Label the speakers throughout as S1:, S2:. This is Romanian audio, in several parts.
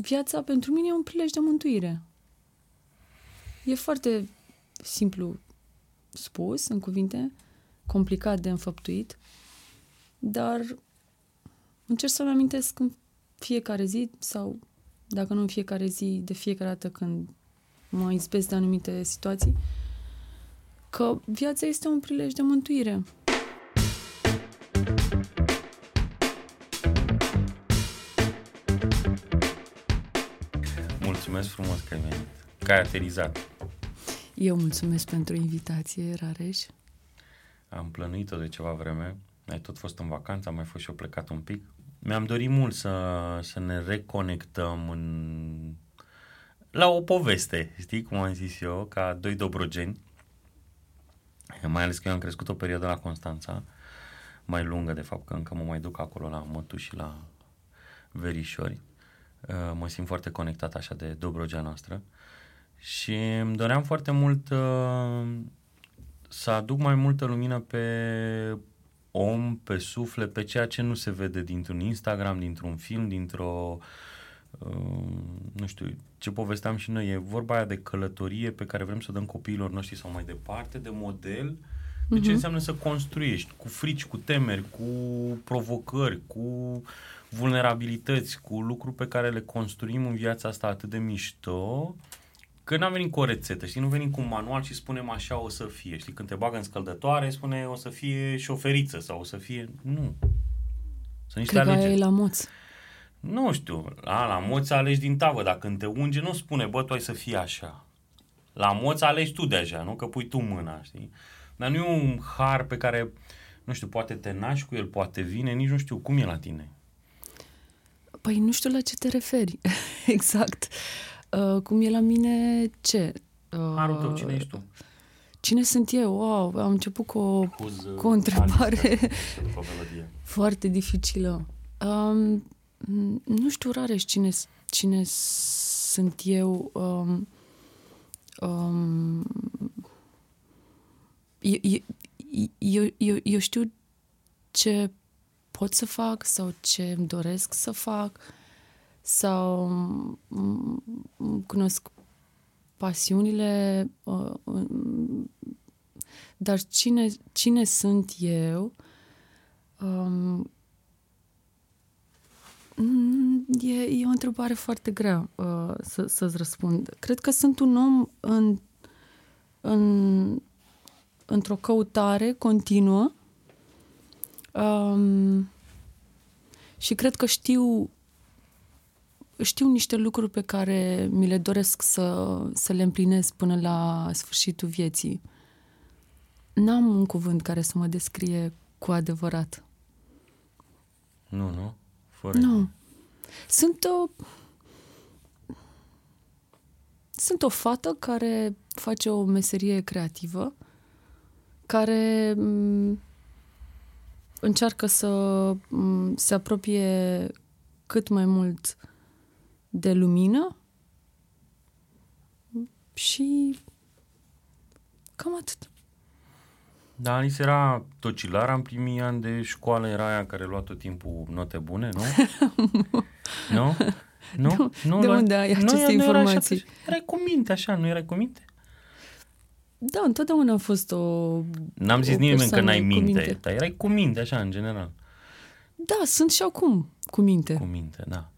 S1: viața pentru mine e un prilej de mântuire. E foarte simplu spus, în cuvinte, complicat de înfăptuit, dar încerc să-mi amintesc în fiecare zi sau, dacă nu în fiecare zi, de fiecare dată când mă izbesc de anumite situații, că viața este un prilej de mântuire.
S2: Mulțumesc frumos că ai venit, că ai aterizat.
S1: Eu mulțumesc pentru invitație, Rareș.
S2: Am plănuit-o de ceva vreme, ai tot fost în vacanță, am mai fost și eu plecat un pic. Mi-am dorit mult să, să ne reconectăm în, la o poveste, știi cum am zis eu, ca doi dobrogeni. Mai ales că eu am crescut o perioadă la Constanța, mai lungă de fapt, că încă mă mai duc acolo la Mătu și la Verișori. Uh, mă simt foarte conectat așa de Dobrogea noastră. Și îmi doream foarte mult uh, să aduc mai multă lumină pe om, pe suflet, pe ceea ce nu se vede dintr-un Instagram, dintr-un film, dintr-o uh, nu știu, ce povesteam și noi, e vorba aia de călătorie pe care vrem să o dăm copiilor noștri sau mai departe, de model, de ce uh-huh. înseamnă să construiești, cu frici, cu temeri, cu provocări, cu vulnerabilități, cu lucruri pe care le construim în viața asta atât de mișto, că n-am venit cu o rețetă, știi, nu venim cu un manual și spunem așa o să fie, știi, când te bagă în scăldătoare, spune o să fie șoferiță sau o să fie, nu.
S1: Sunt niște Cred alegeri. că la moț.
S2: Nu știu, la, la moț alegi din tavă, dacă când te unge nu spune, bă, tu ai să fii așa. La moț alegi tu deja, nu? Că pui tu mâna, știi? Dar nu e un har pe care, nu știu, poate te naști cu el, poate vine, nici nu știu cum e la tine.
S1: Păi nu știu la ce te referi exact. Uh, cum e la mine ce?
S2: Uh, Harul tău, cine ești tu?
S1: Cine sunt eu? Wow, am început cu o, Cuz, cu o întrebare foarte dificilă. Um, nu știu rare cine, cine sunt eu. Um, um, eu, eu, eu, eu știu ce pot să fac sau ce îmi doresc să fac sau cunosc pasiunile, uh, dar cine, cine sunt eu um, e, e o întrebare foarte grea uh, să, să-ți răspund. Cred că sunt un om în, în, într-o căutare continuă Um, și cred că știu știu niște lucruri pe care mi le doresc să, să le împlinesc până la sfârșitul vieții. N-am un cuvânt care să mă descrie cu adevărat.
S2: Nu, nu? Fără
S1: nu. Sunt o... Sunt o fată care face o meserie creativă, care încearcă să se apropie cât mai mult de lumină și cam atât.
S2: Da, Alice era tocilară în primii ani de școală, era aia care lua tot timpul note bune, nu? nu? Nu?
S1: nu? De unde ai aceste nu, informații? Nu
S2: era așa, erai cu minte, așa, nu erai cu minte?
S1: Da, întotdeauna a fost o
S2: N-am zis nimeni că n-ai minte, minte, dar erai cu minte, așa, în general.
S1: Da, sunt și acum cu minte.
S2: Cu minte, da.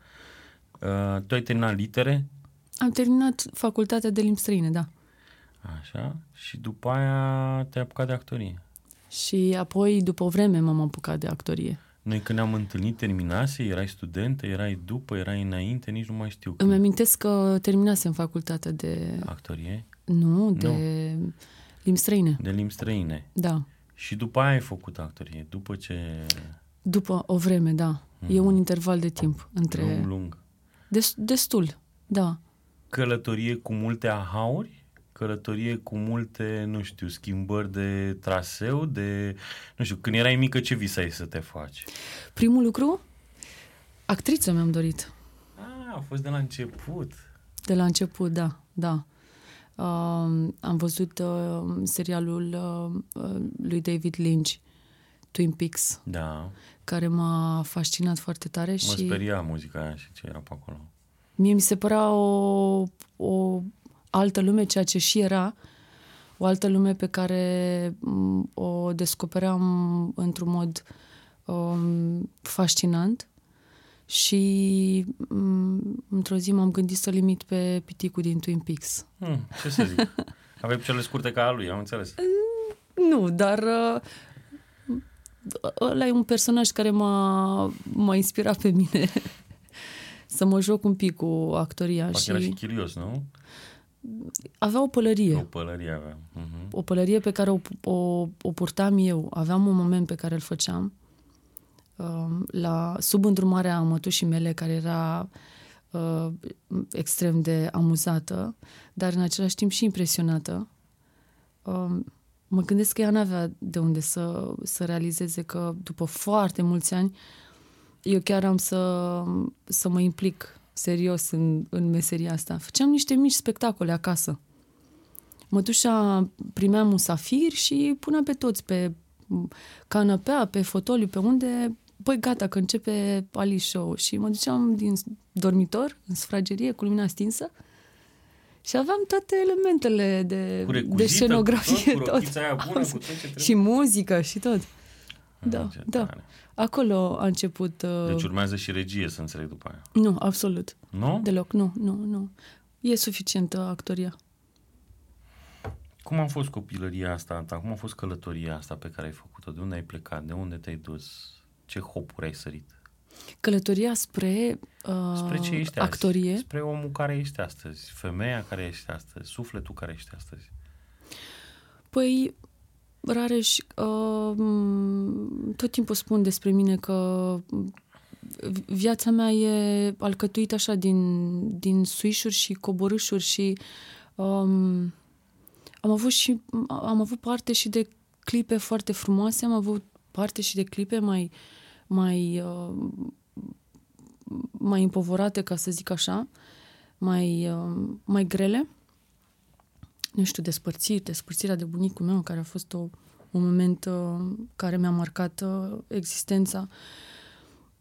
S2: Uh, tu ai terminat litere?
S1: Am terminat facultatea de limbi străine, da.
S2: Așa, și după aia te-ai apucat de actorie.
S1: Și apoi, după o vreme, m-am apucat de actorie.
S2: Noi când ne-am întâlnit, terminase, erai studentă, erai după, erai înainte, nici nu mai știu.
S1: Îmi amintesc că terminasem facultatea de...
S2: Actorie?
S1: Nu, de nu. limbi străine.
S2: De limbi străine.
S1: Da.
S2: Și după aia ai făcut actorie, după ce...
S1: După o vreme, da. Mm-hmm. E mhm. un interval de timp între...
S2: Lung, lung.
S1: Dest, destul, da.
S2: Călătorie cu multe ahauri? Călătorie cu multe, nu știu, schimbări de traseu, de... Nu știu, când erai mică, ce visai să te faci?
S1: Primul lucru? Actriță mi-am dorit.
S2: Ah, a fost de la început.
S1: De la început, da, da. Uh, am văzut uh, serialul uh, uh, lui David Lynch, Twin Peaks,
S2: da.
S1: care m-a fascinat foarte tare.
S2: Mă
S1: și...
S2: speria muzica aia și ce era pe acolo.
S1: Mie mi se părea o, o altă lume, ceea ce și era, o altă lume pe care m, o descopeream într-un mod um, fascinant și m, într-o zi m-am gândit să limit pe piticul din Twin Peaks.
S2: Hmm, ce să zic? Avea cele scurte ca a lui, am înțeles.
S1: Nu, dar uh, ăla e un personaj care m-a, m-a inspirat pe mine să mă joc un pic cu actoria.
S2: Parcă
S1: și
S2: era și chilios, nu?
S1: avea o pălărie.
S2: O pălărie avea. Uh-huh.
S1: o pălărie pe care o, o, o purtam eu. Aveam un moment pe care îl făceam um, la, sub îndrumarea mătușii mele, care era uh, extrem de amuzată, dar în același timp și impresionată. Um, mă gândesc că ea n-avea de unde să, să realizeze că după foarte mulți ani eu chiar am să, să mă implic serios în, în meseria asta. Făceam niște mici spectacole acasă. Mătușa primea musafiri și punea pe toți pe canapea, pe fotoliu, pe unde, băi, gata, că începe Ali Show. Și mă duceam din dormitor, în sufragerie, cu lumina stinsă, și aveam toate elementele de,
S2: Cu
S1: de
S2: recuzită,
S1: scenografie,
S2: cu tot, cu rochița aia bună,
S1: Am-
S2: cu tot ce trebuie.
S1: și muzică și tot. Da,
S2: Ce
S1: da.
S2: tare.
S1: Acolo a început... Uh,
S2: Deci urmează și regie, să înțeleg după aia.
S1: nu, absolut.
S2: Nu?
S1: Deloc, nu, nu, nu. E suficientă actoria.
S2: Cum a fost copilăria asta ta? Cum a fost călătoria asta pe care ai făcut-o? De unde ai plecat? De unde te-ai dus? Ce hopuri ai sărit?
S1: Călătoria spre, uh,
S2: Spre ce ești
S1: actorie.
S2: azi? Spre omul care ești astăzi, femeia care ești astăzi, sufletul care ești astăzi.
S1: Păi, Rareș, uh, m, tot timpul spun despre mine că vi- viața mea e alcătuită așa din, din suișuri și coborâșuri și um, am avut și am avut parte și de clipe foarte frumoase, am avut parte și de clipe mai mai uh, mai împovorate, ca să zic așa, mai, uh, mai grele nu știu, despărțiri, despărțirea de bunicul meu, care a fost o, un moment uh, care mi-a marcat uh, existența.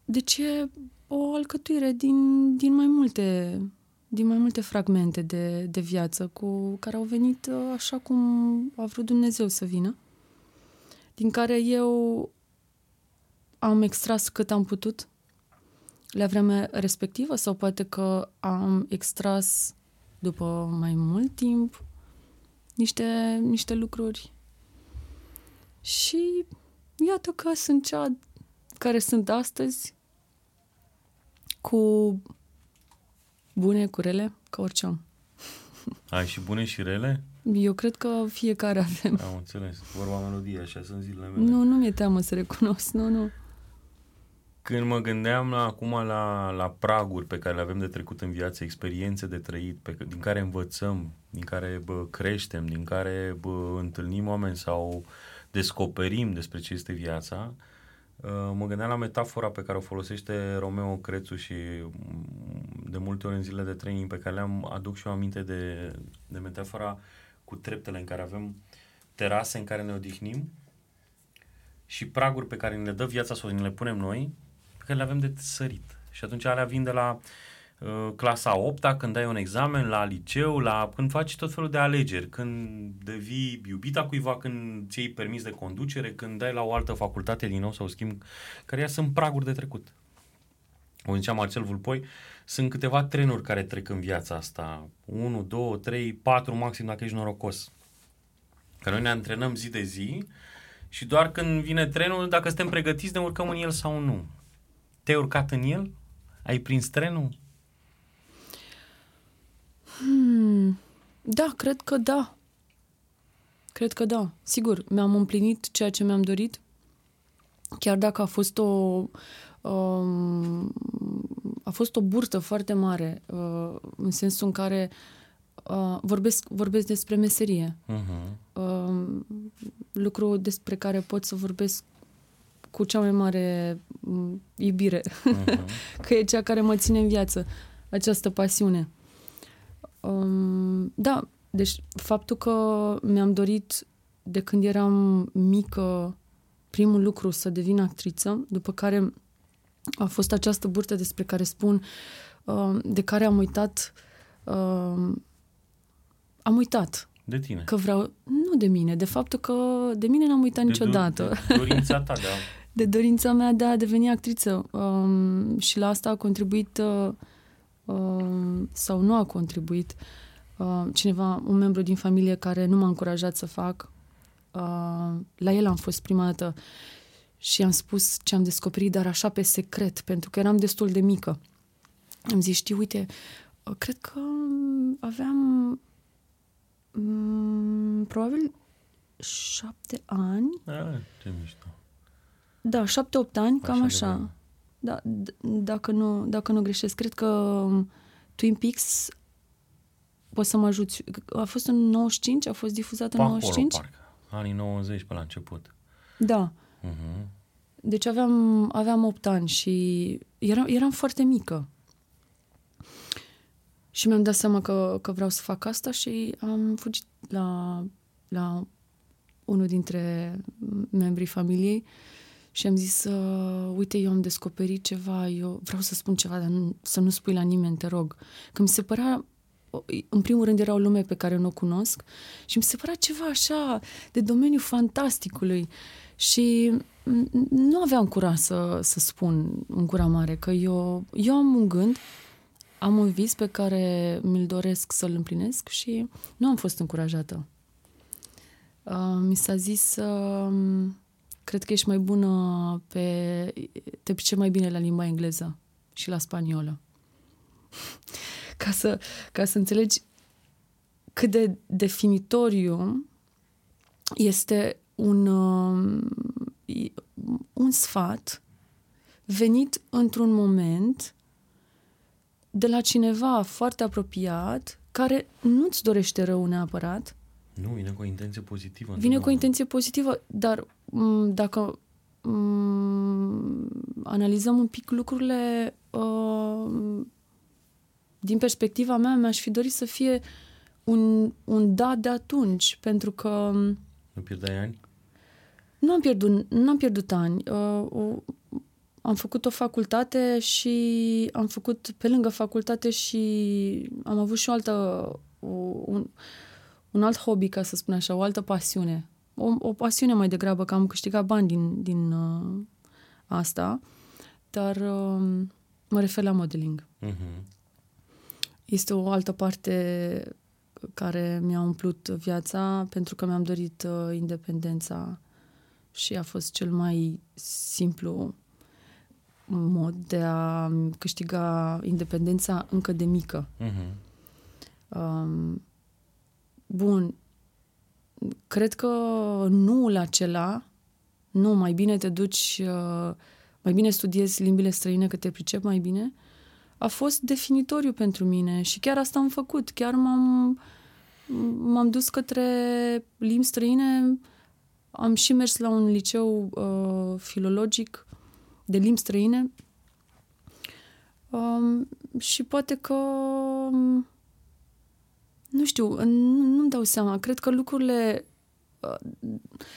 S1: Deci e o alcătuire din, din mai multe din mai multe fragmente de, de viață cu care au venit uh, așa cum a vrut Dumnezeu să vină, din care eu am extras cât am putut la vremea respectivă sau poate că am extras după mai mult timp niște, niște lucruri. Și iată că sunt cea care sunt astăzi cu bune, cu rele, ca orice om.
S2: Ai și bune și rele?
S1: Eu cred că fiecare avem.
S2: Am înțeles. Vorba melodie, așa sunt zilele mele.
S1: Nu, nu mi-e teamă să recunosc, nu, nu.
S2: Când mă gândeam la, acum la, la praguri pe care le avem de trecut în viață, experiențe de trăit, pe, din care învățăm, din care bă, creștem, din care bă, întâlnim oameni sau descoperim despre ce este viața, uh, mă gândeam la metafora pe care o folosește Romeo Crețu și mm, de multe ori în zilele de training pe care le-am aduc și eu aminte de, de metafora cu treptele în care avem terase în care ne odihnim și praguri pe care ne le dă viața sau ne le punem noi, pe care le avem de sărit. Și atunci alea vin de la uh, clasa 8 când ai un examen, la liceu, la când faci tot felul de alegeri, când devii iubita cuiva, când ți iei permis de conducere, când dai la o altă facultate din nou sau schimb, care ea sunt praguri de trecut. O zicea Marcel Vulpoi, sunt câteva trenuri care trec în viața asta. 1, 2, 3, 4 maxim dacă ești norocos. Că noi ne antrenăm zi de zi și doar când vine trenul, dacă suntem pregătiți, ne urcăm în el sau nu. Te-ai urcat în el? Ai prins trenul?
S1: Hmm, da, cred că da. Cred că da. Sigur, mi-am împlinit ceea ce mi-am dorit, chiar dacă a fost o um, a fost o burtă foarte mare, uh, în sensul în care uh, vorbesc, vorbesc despre meserie.
S2: Uh-huh.
S1: Uh, lucru despre care pot să vorbesc cu cea mai mare um, iubire,
S2: Uh-huh.
S1: că e cea care mă ține în viață, această pasiune. Um, da, deci faptul că mi-am dorit de când eram mică primul lucru să devin actriță, după care a fost această burtă despre care spun uh, de care am uitat, uh, am uitat
S2: De tine.
S1: că vreau, nu de mine, de faptul că de mine n-am uitat
S2: De
S1: niciodată.
S2: do- De dorința ta de a...
S1: de dorința mea de a deveni actriță um, și la asta a contribuit uh, um, sau nu a contribuit uh, cineva, un membru din familie care nu m-a încurajat să fac. Uh, la el am fost prima dată și am spus ce am descoperit, dar așa pe secret, pentru că eram destul de mică. Am zis, știi, uite, uh, cred că um, aveam um, probabil șapte ani
S2: A, ce mișto.
S1: Da, șapte-opt ani, cam
S2: Așa de
S1: așa.
S2: vreme.
S1: Da, d- dacă nu, dacă nu greșesc. Cred că um, Twin Peaks poți să mă ajuți. A fost în 95? A fost difuzat în
S2: Pe acolo,
S1: 95?
S2: parcă. Anii 90 pe la început.
S1: Da.
S2: Uh-huh.
S1: Deci aveam, aveam 8 ani și eram, eram foarte mică. Și mi-am dat seama că, că vreau să fac asta și am fugit la, la unul dintre membrii familiei și am zis, uh, uite, eu am descoperit ceva, eu vreau să spun ceva, dar nu, să nu spui la nimeni, te rog. Că mi se părea, în primul rând era o lume pe care nu o cunosc și mi se părea ceva așa de domeniul fantasticului și m- nu aveam curaj să, să spun în gura mare că eu, eu am un gând, am un vis pe care mi-l doresc să-l împlinesc și nu am fost încurajată. Uh, mi s-a zis, uh, cred că ești mai bună pe... te pricep mai bine la limba engleză și la spaniolă. ca, să, ca să înțelegi cât de definitoriu este un, uh, un sfat venit într-un moment de la cineva foarte apropiat care nu-ți dorește rău neapărat,
S2: Nu, vine cu o intenție pozitivă.
S1: Vine cu o
S2: întotdeauna.
S1: intenție pozitivă, dar m, dacă m, analizăm un pic lucrurile uh, din perspectiva mea, mi-aș fi dorit să fie un, un da de atunci, pentru că
S2: Nu pierdeai ani?
S1: nu am pierdut, nu am pierdut ani. Uh, o, am făcut o facultate și am făcut pe lângă facultate și am avut și o altă, o, un, un alt hobby, ca să spun așa, o altă pasiune. O, o pasiune mai degrabă, că am câștigat bani din, din uh, asta, dar uh, mă refer la modeling.
S2: Uh-huh.
S1: Este o altă parte care mi-a umplut viața pentru că mi-am dorit uh, independența și a fost cel mai simplu mod de a câștiga independența încă de mică.
S2: Uh-huh.
S1: Um, bun, cred că nu acela, nu, mai bine te duci, uh, mai bine studiezi limbile străine că te pricep mai bine, a fost definitoriu pentru mine și chiar asta am făcut. Chiar m-am, m-am dus către limbi străine, am și mers la un liceu uh, filologic de limbi străine. Um, și poate că um, nu știu, nu, nu-mi dau seama. Cred că lucrurile uh,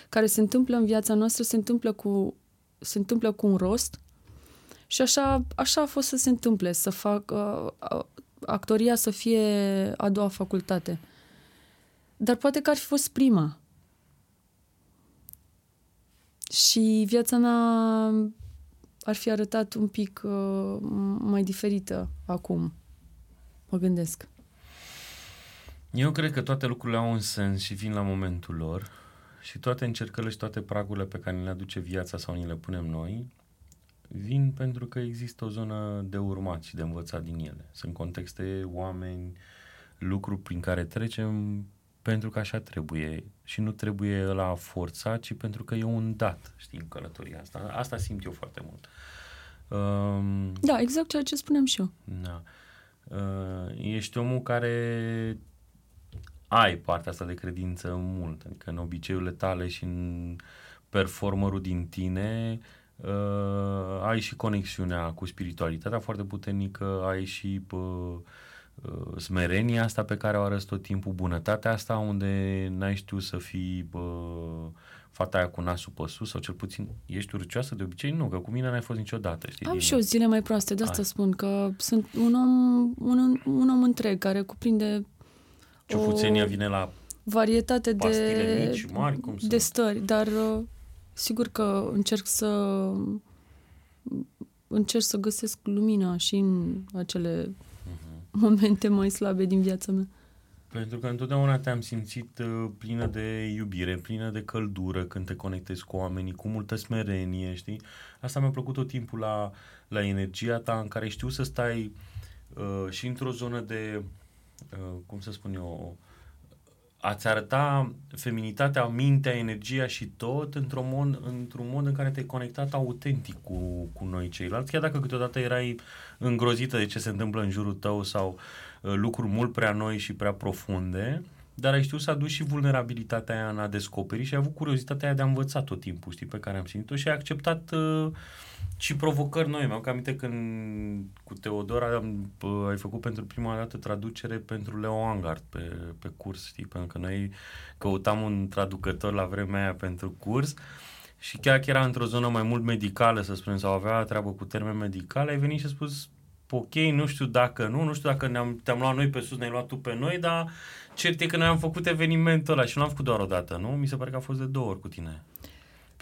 S1: care se întâmplă în viața noastră se întâmplă cu, se întâmplă cu un rost și așa, așa a fost să se întâmple, să fac uh, uh, actoria să fie a doua facultate. Dar poate că ar fi fost prima. Și viața mea ar fi arătat un pic uh, mai diferită acum. Mă gândesc.
S2: Eu cred că toate lucrurile au un sens și vin la momentul lor și toate încercările și toate pragurile pe care ni le aduce viața sau ni le punem noi vin pentru că există o zonă de urmat și de învățat din ele. Sunt contexte, oameni, lucruri prin care trecem pentru că așa trebuie și nu trebuie la forța, ci pentru că e un dat, știi, în călătoria asta. Asta simt eu foarte mult. Um,
S1: Da, exact ceea ce spuneam și eu.
S2: da. Uh, ești omul care ai partea asta de credință mult, adică în obiceiurile tale și în performerul din tine uh, ai și conexiunea cu spiritualitatea foarte puternică, ai și uh, uh, smerenia asta pe care o arăți tot timpul, bunătatea asta unde n-ai știut să fii bă, fata aia cu nasul pe sus sau cel puțin ești urcioasă de obicei? Nu, că cu mine n-ai fost niciodată. Știi,
S1: Am și eu zile mai proaste, de asta Hai. spun că sunt un om, un, un om întreg care cuprinde
S2: Ciufuțenia vine la
S1: varietate de,
S2: mici, mari, cum
S1: de stări, dar uh, sigur că încerc să încerc să găsesc lumina și în acele uh-huh. momente mai slabe din viața mea.
S2: Pentru că întotdeauna te-am simțit uh, plină de iubire, plină de căldură când te conectezi cu oamenii, cu multă smerenie, știi? Asta mi-a plăcut tot timpul la, la energia ta în care știu să stai uh, și într-o zonă de, uh, cum să spun eu, a-ți arăta feminitatea, mintea, energia și tot într-un mod, într-un mod în care te-ai conectat autentic cu, cu noi ceilalți, chiar dacă câteodată erai îngrozită de ce se întâmplă în jurul tău sau uh, lucruri mult prea noi și prea profunde, dar ai știut să aduci și vulnerabilitatea aia în a descoperi și ai avut curiozitatea aia de a învăța tot timpul, știi, pe care am simțit-o și ai acceptat uh, și provocări noi. Mi-am aminte când cu Teodora am, uh, ai făcut pentru prima dată traducere pentru Leo Angard pe, pe curs, știi, pentru că noi căutam un traducător la vremea aia pentru curs și chiar că era într-o zonă mai mult medicală, să spunem, sau avea treabă cu termeni medicale, ai venit și a spus, ok, nu știu dacă nu, nu știu dacă ne-am, te-am luat noi pe sus, ne-ai luat tu pe noi, dar cert e că noi am făcut evenimentul ăla și nu l-am făcut doar o dată, nu? Mi se pare că a fost de două ori cu tine.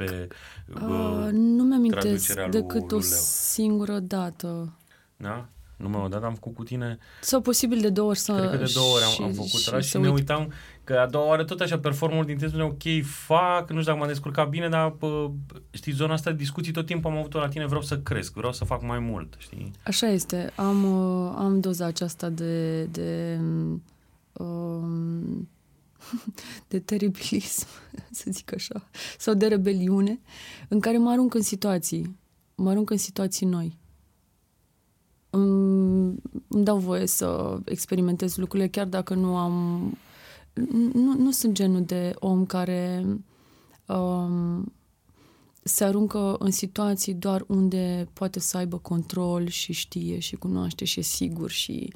S2: Pe,
S1: uh, nu mi-amintesc decât o singură dată.
S2: Da? Numai o dată am făcut cu tine...
S1: Sau posibil de două ori să...
S2: Cred că de două ori am, am făcut și, și, și ne uit. uitam că a doua oară tot așa performul din tine ok, fac, nu știu dacă m-am descurcat bine, dar pă, știi, zona asta de discuții tot timpul am avut-o la tine, vreau să cresc, vreau să fac mai mult, știi?
S1: Așa este, am, uh, am doza aceasta de, de um, de teribilism, să zic așa, sau de rebeliune, în care mă arunc în situații, mă arunc în situații noi. Îmi, îmi dau voie să experimentez lucrurile, chiar dacă nu am... Nu, nu sunt genul de om care um, se aruncă în situații doar unde poate să aibă control și știe și cunoaște și e sigur și...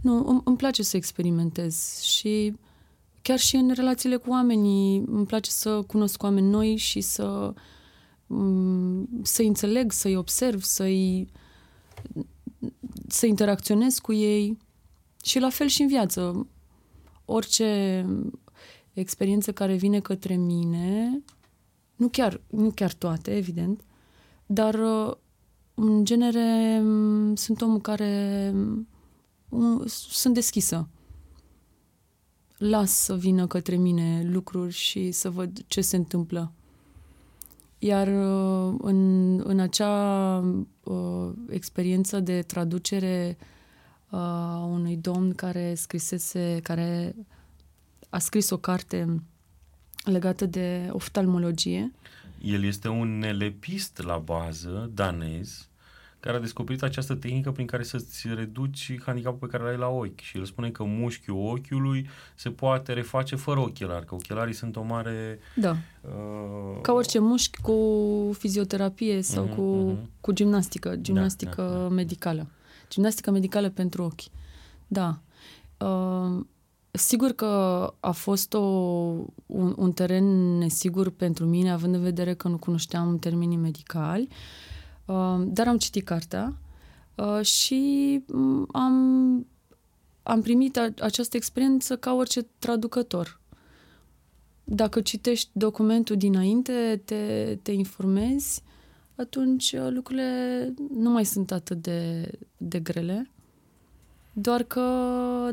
S1: Nu, îmi, îmi place să experimentez și chiar și în relațiile cu oamenii îmi place să cunosc oameni noi și să mm, să-i înțeleg, să-i observ, să-i să interacționez cu ei și la fel și în viață. Orice experiență care vine către mine, nu chiar, nu chiar toate, evident, dar în genere sunt omul care mm, sunt deschisă las să vină către mine lucruri și să văd ce se întâmplă. Iar uh, în, în acea uh, experiență de traducere a uh, unui domn care scrisese, care a scris o carte legată de oftalmologie.
S2: El este un nelepist la bază, danez, care a descoperit această tehnică prin care să-ți reduci handicapul pe care l-ai la ochi și el spune că mușchiul ochiului se poate reface fără ochelari, că ochelarii sunt o mare...
S1: Da. Uh... Ca orice mușchi cu fizioterapie sau uh-huh, cu, uh-huh. cu gimnastică, gimnastică da, da, da. medicală. Gimnastică medicală pentru ochi. Da. Uh, sigur că a fost o, un, un teren nesigur pentru mine, având în vedere că nu cunoșteam termenii medicali. Uh, Um, dar am citit cartea uh, și mm, am, am primit această experiență ca orice traducător. Dacă citești documentul dinainte, te, te informezi, atunci uh, lucrurile nu mai sunt atât de, de grele. Doar că,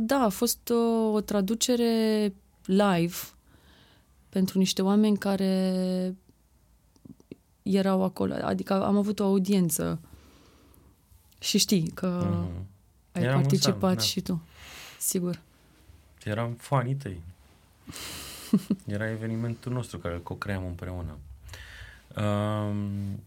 S1: da, a fost o, o traducere live pentru niște oameni care erau acolo. Adică am avut o audiență și știi că mm-hmm. ai Eram participat da. și tu. Sigur.
S2: Eram fanii tăi. Era evenimentul nostru care îl co-cream împreună. Um,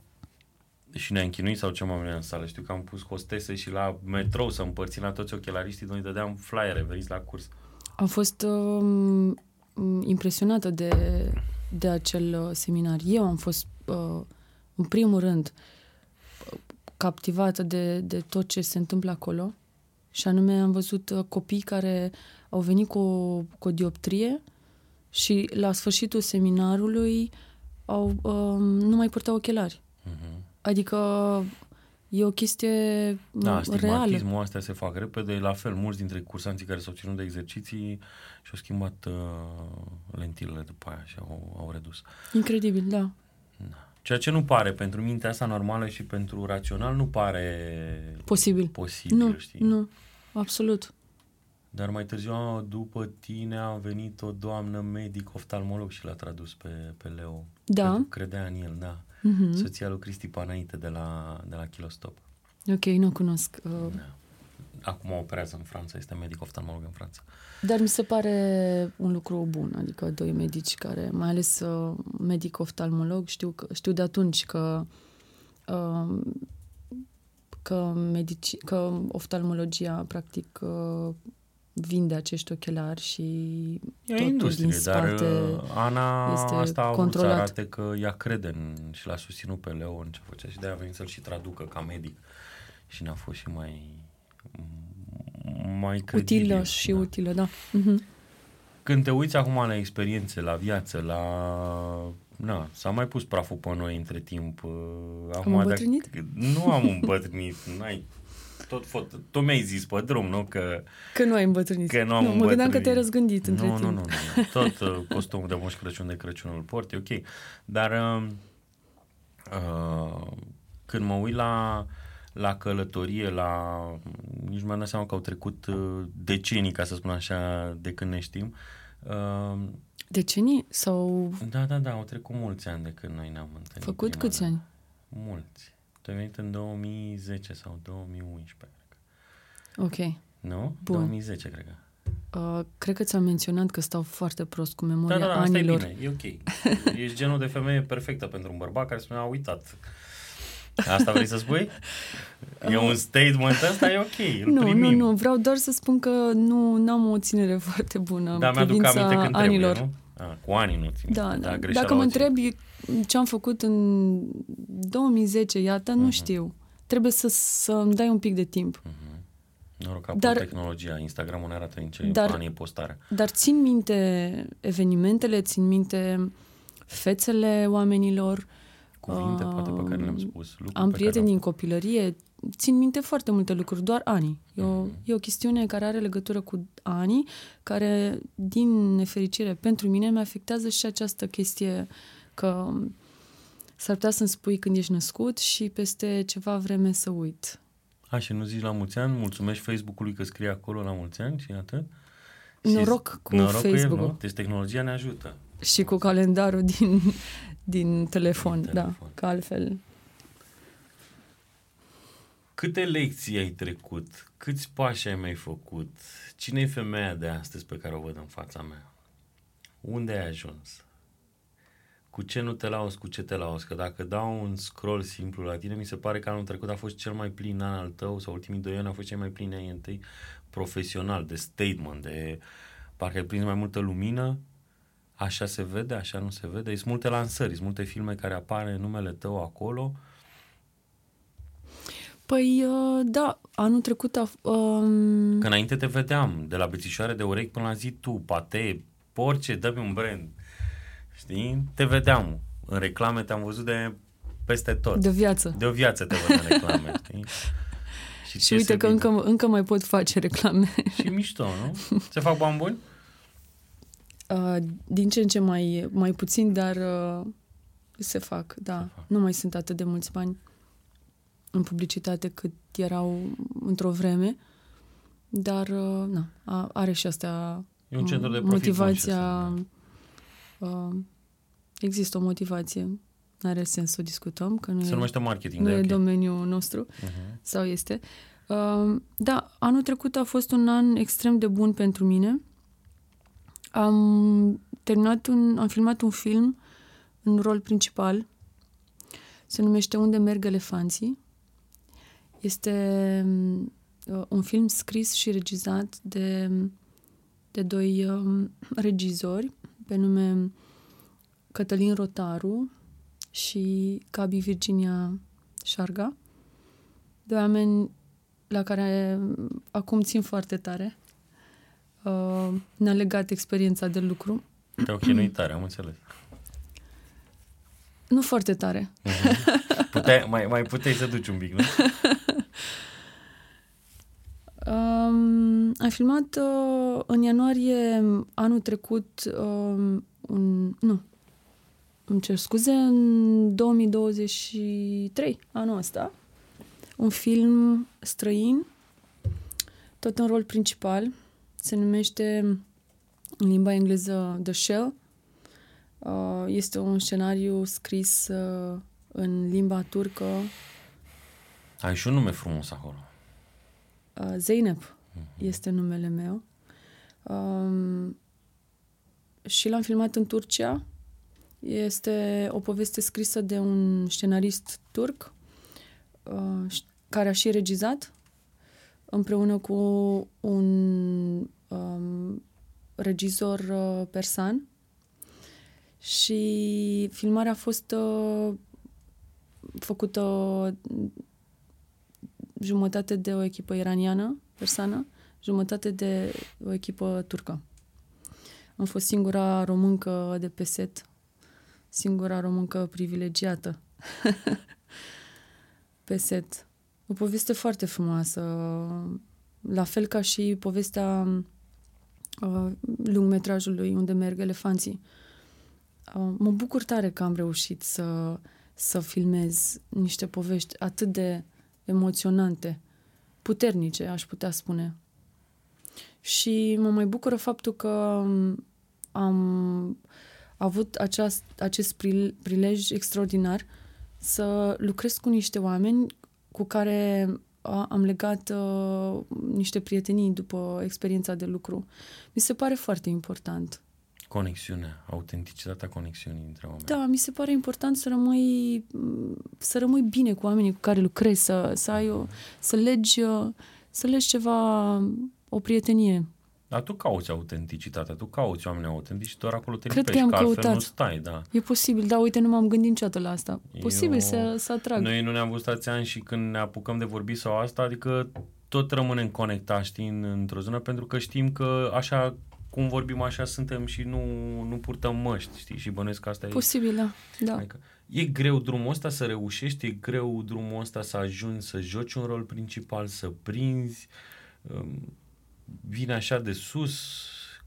S2: și ne-am chinuit sau ce m-am în sală. Știu că am pus hostese și la metrou să împărțim la toți ochelariștii, noi dădeam flyere, veniți la curs.
S1: Am fost um, impresionată de, de acel uh, seminar. Eu am fost uh, în primul rând, captivată de, de tot ce se întâmplă acolo Și anume am văzut uh, copii care au venit cu o, cu o dioptrie și la sfârșitul seminarului au, uh, nu mai purtau ochelari.
S2: Mhm.
S1: Adică e o chestie
S2: Da,
S1: m, reală.
S2: stigmatismul astea se fac repede. La fel, mulți dintre cursanții care s-au ținut de exerciții și-au schimbat uh, lentilele după aia și au, au redus.
S1: Incredibil, da.
S2: Ceea ce nu pare pentru mintea asta normală și pentru rațional nu pare
S1: Posibil.
S2: posibil,
S1: Nu,
S2: știi?
S1: nu, absolut.
S2: Dar mai târziu, după tine, a venit o doamnă medic oftalmolog și l-a tradus pe, pe Leo.
S1: Da.
S2: Pentru că Credea în el, da.
S1: Mhm.
S2: Soția lui Cristi Panaite de la, de la Kilostop.
S1: Ok, nu cunosc. Uh,
S2: Da. Acum operează în Franța, este medic oftalmolog în Franța.
S1: Dar mi se pare un lucru bun, adică doi medici care, mai ales uh, medic oftalmolog, știu, că, știu de atunci că uh, că, medici, că oftalmologia practic uh, vinde acești ochelari și
S2: E o
S1: totul
S2: industrie,
S1: din
S2: dar
S1: spate
S2: uh, Ana
S1: este
S2: asta a vrut să
S1: controlat.
S2: arate că ea crede în, și l-a susținut pe Leo în ce făcea și de-aia a venit să-l și traducă ca medic și ne-a fost și mai mai credibil.
S1: utilă și
S2: da.
S1: utilă, da. Mhm.
S2: Când te uiți acum la experiențe, la viață, la... Na, s-a mai pus praful pe noi între timp. uh, Acum,
S1: îmbătrânit?
S2: Dacă... Nu am îmbătrânit, n-ai... Tot, fot... tu mi-ai zis pe drum, nu? Că,
S1: Că nu ai îmbătrânit.
S2: că nu am
S1: nu, mă gândeam că
S2: îmbătrânit.
S1: te-ai răzgândit între
S2: nu,
S1: timp.
S2: Nu, nu, nu. Tot uh, costumul de Moș Crăciun de Crăciun îl port, e ok. Dar uh, uh, când mă uit la, la călătorie, la... Nici nu mi-am dat seama că au trecut uh, decenii, ca să spun așa, de când ne știm. Uh,
S1: Decenii? Sau
S2: da, da, da, au trecut mulți ani de când noi ne-am întâlnit.
S1: făcut
S2: prima
S1: câți
S2: dată.
S1: ani?
S2: Mulți. Tu ai venit în 2010 sau 2011, cred că.
S1: Ok.
S2: Nu?
S1: Bun.
S2: 2010, cred că.
S1: Uh, cred că ți-am menționat că stau foarte prost cu memoria
S2: Da, da, da, asta e
S1: anilor.
S2: bine, e ok. Ești genul de femeie perfectă pentru un bărbat care spune, a uitat. Asta vrei să spui? E un statement ăsta, e ok, îl
S1: nu,
S2: primim.
S1: nu, nu, vreau doar să spun că nu am o ținere foarte bună
S2: Dar
S1: în
S2: mi-aduc
S1: privința
S2: aminte când
S1: anilor.
S2: trebuie, nu? A, cu anii nu țin.
S1: Da, da.
S2: greșeala
S1: Dacă mă
S2: o țin.
S1: întrebi ce am făcut în 2010, iată,
S2: Mhm.
S1: nu știu. Trebuie să, să îmi dai un pic de timp.
S2: Noroc că
S1: Dar-
S2: Dar... tehnologia, Instagram-ul ne arată în ce
S1: Dar-
S2: an e postarea.
S1: Dar țin minte evenimentele, țin minte fețele oamenilor.
S2: Cuvinte,
S1: Uh,
S2: poate, pe care le-am spus. lucruri
S1: Am
S2: pe
S1: prieteni
S2: care
S1: din copilărie, țin minte foarte multe lucruri, doar ani. E o, e o chestiune care are legătură cu ani, care, din nefericire pentru mine, mi afectează și această chestie că s-ar putea să-mi spui când ești născut și peste ceva vreme să uit.
S2: A, și nu zici la mulți ani, mulțumești Facebook-ului că scrie acolo la mulți ani și atât? Și
S1: Noroc cu
S2: noroc
S1: Facebook-ul.
S2: el, nu? Deci tehnologia ne ajută.
S1: Și cu calendarul din, din telefon,
S2: Din
S1: da,
S2: telefon.
S1: că altfel...
S2: Câte lecții ai trecut? Câți pași ai mai făcut? Cine e femeia de astăzi pe care o văd în fața mea? Unde ai ajuns? Cu ce nu te lauzi, cu ce te lauzi? Că dacă dau un scroll simplu la tine, mi se pare că anul trecut a fost cel mai plin an al tău sau ultimii doi ani au fost cei mai plini ani întâi profesional, de statement, de parcă ai prins mai multă lumină, așa se vede, așa nu se vede. Sunt multe lansări, sunt multe filme care apare numele tău acolo.
S1: Păi, uh, da, anul trecut a... Um,
S2: Că înainte te vedeam, de la bețișoare de urechi până la zi tu, pate, orice, dă-mi un brand. Știi? Te vedeam. În reclame te-am văzut de peste tot.
S1: de viață.
S2: De o viață te văd în reclame, știi?
S1: Și
S2: ce
S1: uite
S2: se
S1: că
S2: vede?
S1: încă, încă mai pot face reclame.
S2: Și mișto, nu? Se fac bani buni?
S1: Uh, din ce în ce mai, mai puțin, dar uh, se fac, da.
S2: Se fac.
S1: Nu mai sunt atât de mulți bani în publicitate cât erau într-o vreme, dar uh, na, a, are și asta
S2: E un centru de profit
S1: motivația.
S2: bun și
S1: Uh, există o motivație, n-are sens să o discutăm, că nu
S2: Se
S1: e,
S2: numește marketing,
S1: nu
S2: de
S1: e
S2: ok.
S1: domeniul nostru.
S2: Uh-huh.
S1: sau este. Uh, da, anul trecut a fost un an extrem de bun pentru mine. Am terminat un, am filmat un film în rol principal. Se numește Unde merg elefanții. Este uh, un film scris și regizat de, de doi um, regizori pe nume Cătălin Rotaru și Gabi Virginia Șarga doi oameni la care acum țin foarte tare. Uh, ne-a legat experiența de lucru.
S2: Te-au chinuit tare, am înțeles.
S1: Nu foarte tare.
S2: Uh-huh. Puteai, mai, mai puteai să duci un pic, nu?
S1: Um, am filmat uh, în ianuarie anul trecut uh, un... Nu. Îmi cer scuze, în 2023, anul ăsta, un film străin, tot în rol principal. Se numește în limba engleză The Shell. Uh, este un scenariu scris uh, în limba turcă.
S2: Ai și un nume frumos acolo.
S1: Uh, Zeynep uh-huh. este numele meu. Um, și l-am filmat în Turcia. Este o poveste scrisă de un scenarist turc uh, care a și regizat împreună cu un um, regizor uh, persan și filmarea a fost uh, făcută jumătate de o echipă iraniană, persană, jumătate de o echipă turcă. Am fost singura româncă de pe set, singura româncă privilegiată pe set. O poveste foarte frumoasă, la fel ca și povestea uh, lungmetrajului unde merg elefanții. Uh, mă bucur tare că am reușit să, să filmez niște povești atât de emoționante, puternice, aș putea spune. Și mă mai bucură faptul că am avut aceast, acest prilej extraordinar să lucrez cu niște oameni cu care am legat uh, niște prietenii după experiența de lucru. Mi se pare foarte important.
S2: Conexiunea, autenticitatea conexiunii între oameni.
S1: Da, mi se pare important să rămâi, să rămâi bine cu oamenii cu care lucrezi, să, să ai o, să legi, să legi ceva, o prietenie.
S2: Dar tu cauți autenticitatea, tu cauți oameni autentici și doar acolo te
S1: Cred
S2: lipești,
S1: că am
S2: că altfel
S1: căutat.
S2: nu stai, da.
S1: E posibil, da, uite, nu m-am gândit niciodată la asta. Posibil
S2: Eu-
S1: să, să atrag.
S2: Noi nu ne-am văzut ani și când ne apucăm de vorbi sau asta, adică tot rămânem conectați, știi, în, într-o zonă, pentru că știm că așa cum vorbim, așa suntem și nu, nu purtăm măști, știi, și bănuiesc că asta e...
S1: Posibil, da. da.
S2: Adică e greu drumul ăsta să reușești, e greu drumul ăsta să ajungi să joci un rol principal, să prinzi, um, vine așa de sus,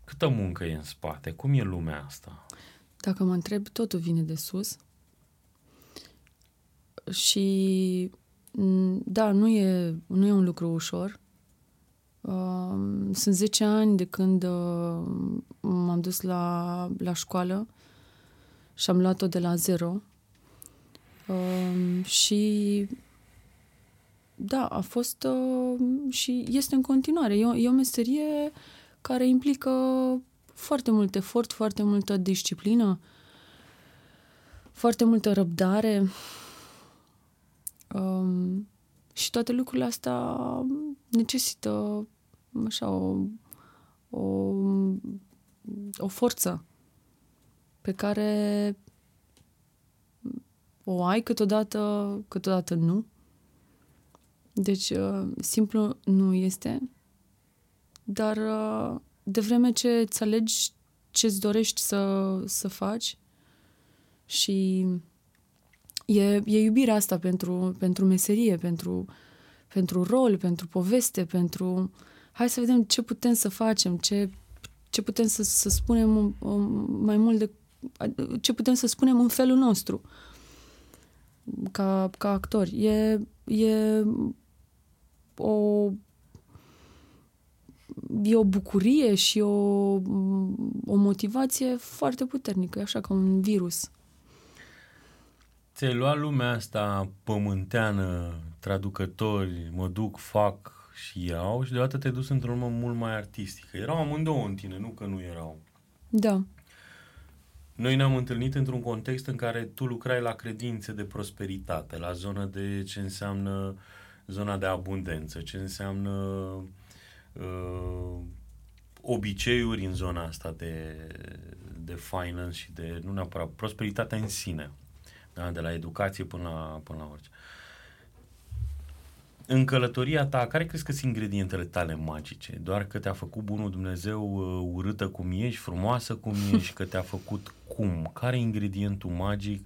S2: câtă muncă e în spate, cum e lumea asta?
S1: Dacă mă întreb, totul vine de sus. Și m, da, nu e, nu e un lucru ușor. Uh, Sunt 10 ani de când uh, m-am dus la, la școală și am luat-o de la zero. Uh, Și da, a fost uh, și este în continuare. E o, e o meserie care implică foarte mult efort, foarte multă disciplină, foarte multă răbdare. Um, și toate lucrurile astea necesită așa o, o, o forță pe care o ai câteodată, câteodată nu. Deci, uh, simplu nu este, dar uh, de vreme ce îți alegi ce-ți dorești să, să faci și e, e iubirea asta pentru, pentru meserie, pentru, pentru rol, pentru poveste, pentru... Hai să vedem ce putem să facem, ce, ce putem să, să spunem um, mai mult de... ce putem să spunem în felul nostru ca, ca actori. E, e o e o bucurie și o, o motivație foarte puternică, e așa ca un virus.
S2: Ți-ai luat lumea asta pământeană, traducători, mă duc, fac și iau și deodată te-ai dus într-o lume mult mai artistică. Erau amândouă în tine, nu că nu erau.
S1: Da,
S2: Noi ne-am întâlnit într-un context în care tu lucrai la credințe de prosperitate, la zonă de ce înseamnă zona de abundență, ce înseamnă uh, obiceiuri în zona asta de, de finance și de, nu neapărat, prosperitatea în sine, da? de la educație până la, până la orice. în călătoria ta, care crezi că sunt ingredientele tale magice? Doar că te-a făcut bunul Dumnezeu uh, urâtă cum ești, frumoasă cum ești, că te-a făcut cum? Care e ingredientul magic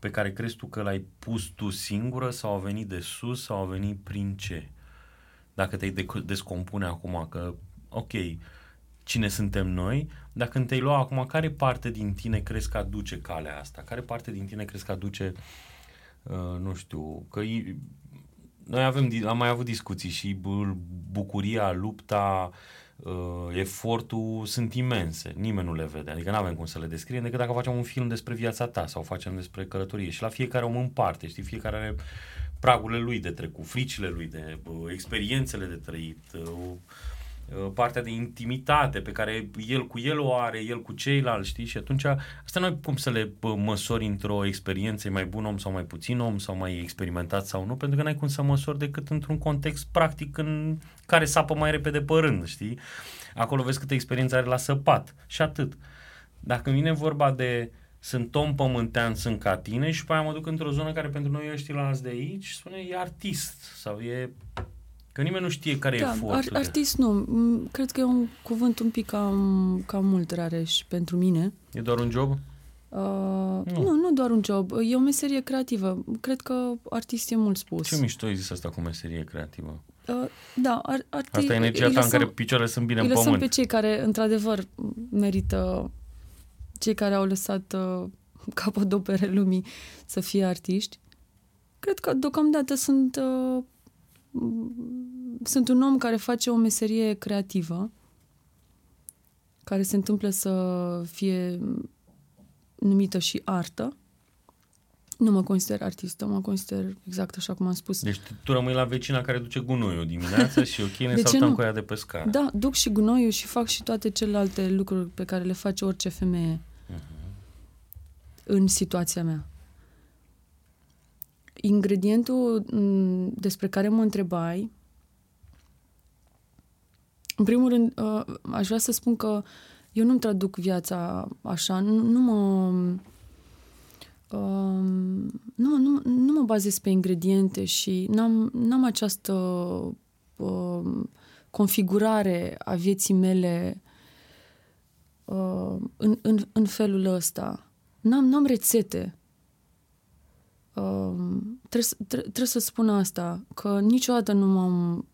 S2: pe care crezi tu că l-ai pus tu singură sau a venit de sus sau a venit prin ce? Dacă te-ai de- descompune acum că, ok, cine suntem noi, dacă când te-ai lua acum, care parte din tine crezi că aduce calea asta? Care parte din tine crezi că aduce, uh, nu știu, că e, noi avem, di- am mai avut discuții și bu- bucuria, lupta, uh, efortul sunt imense. Nimeni nu le vede. Adică nu avem cum să le descriem decât dacă facem un film despre viața ta sau facem despre călătorie. Și la fiecare om în parte, știi, fiecare are pragurile lui de trecut, fricile lui de uh, experiențele de trăit, uh, uh, partea de intimitate pe care el cu el o are, el cu ceilalți, știi? Și atunci asta nu ai cum să le bă, măsori într-o experiență, e mai bun om sau mai puțin om sau mai experimentat sau nu, pentru că n-ai cum să măsori decât într-un context practic în care sapă mai repede pe rând, știi? Acolo vezi câtă experiență are la săpat și atât. Dacă vine vorba de sunt om pământean, sunt ca tine și pe aia mă duc într-o zonă care pentru noi ăștia la de aici spune e artist sau e... Că nimeni nu știe care e
S1: Da, ar,
S2: efortul.
S1: artist nu. Mm, Cred că e un cuvânt un pic cam, cam mult rareș pentru mine.
S2: E doar un job?
S1: Uh, nu. nu, nu doar un job. E o meserie creativă. Cred că artist e mult spus.
S2: Ce mișto ai zis asta cu meserie creativă?
S1: Uh, da, ar, arti-
S2: Asta e energia
S1: îi
S2: ta în
S1: lăsăm-
S2: care picioarele sunt bine
S1: îi
S2: în
S1: lăsăm
S2: pământ.
S1: pe cei care, într-adevăr, merită, cei care au lăsat uh, capodopere lumii să fie artiști. Cred că deocamdată sunt, uh, m- sunt un om care face o meserie creativă, care se întâmplă să fie numită și artă. Nu mă consider artistă, mă consider exact așa cum am spus.
S2: Deci tu, tu rămâi la vecina care duce gunoiul dimineața și ok, ne
S1: De ce
S2: saltăm
S1: nu?
S2: cu ea de pe scară.
S1: Da, duc și gunoiul și fac și toate celelalte lucruri pe care le face orice femeie în situația mea. Ingredientul m, despre care mă întrebai, în primul rând, uh, aș vrea să spun că eu nu-mi traduc viața așa, nu, nu mă... Um, nu, nu, nu mă bazez pe ingrediente și n-am, n-am această um, configurare a vieții mele uh, în, în, în felul ăsta. N-am, n-am rețete. Uh, trebuie, să- tre- trebuie să spun asta, că niciodată nu m-am,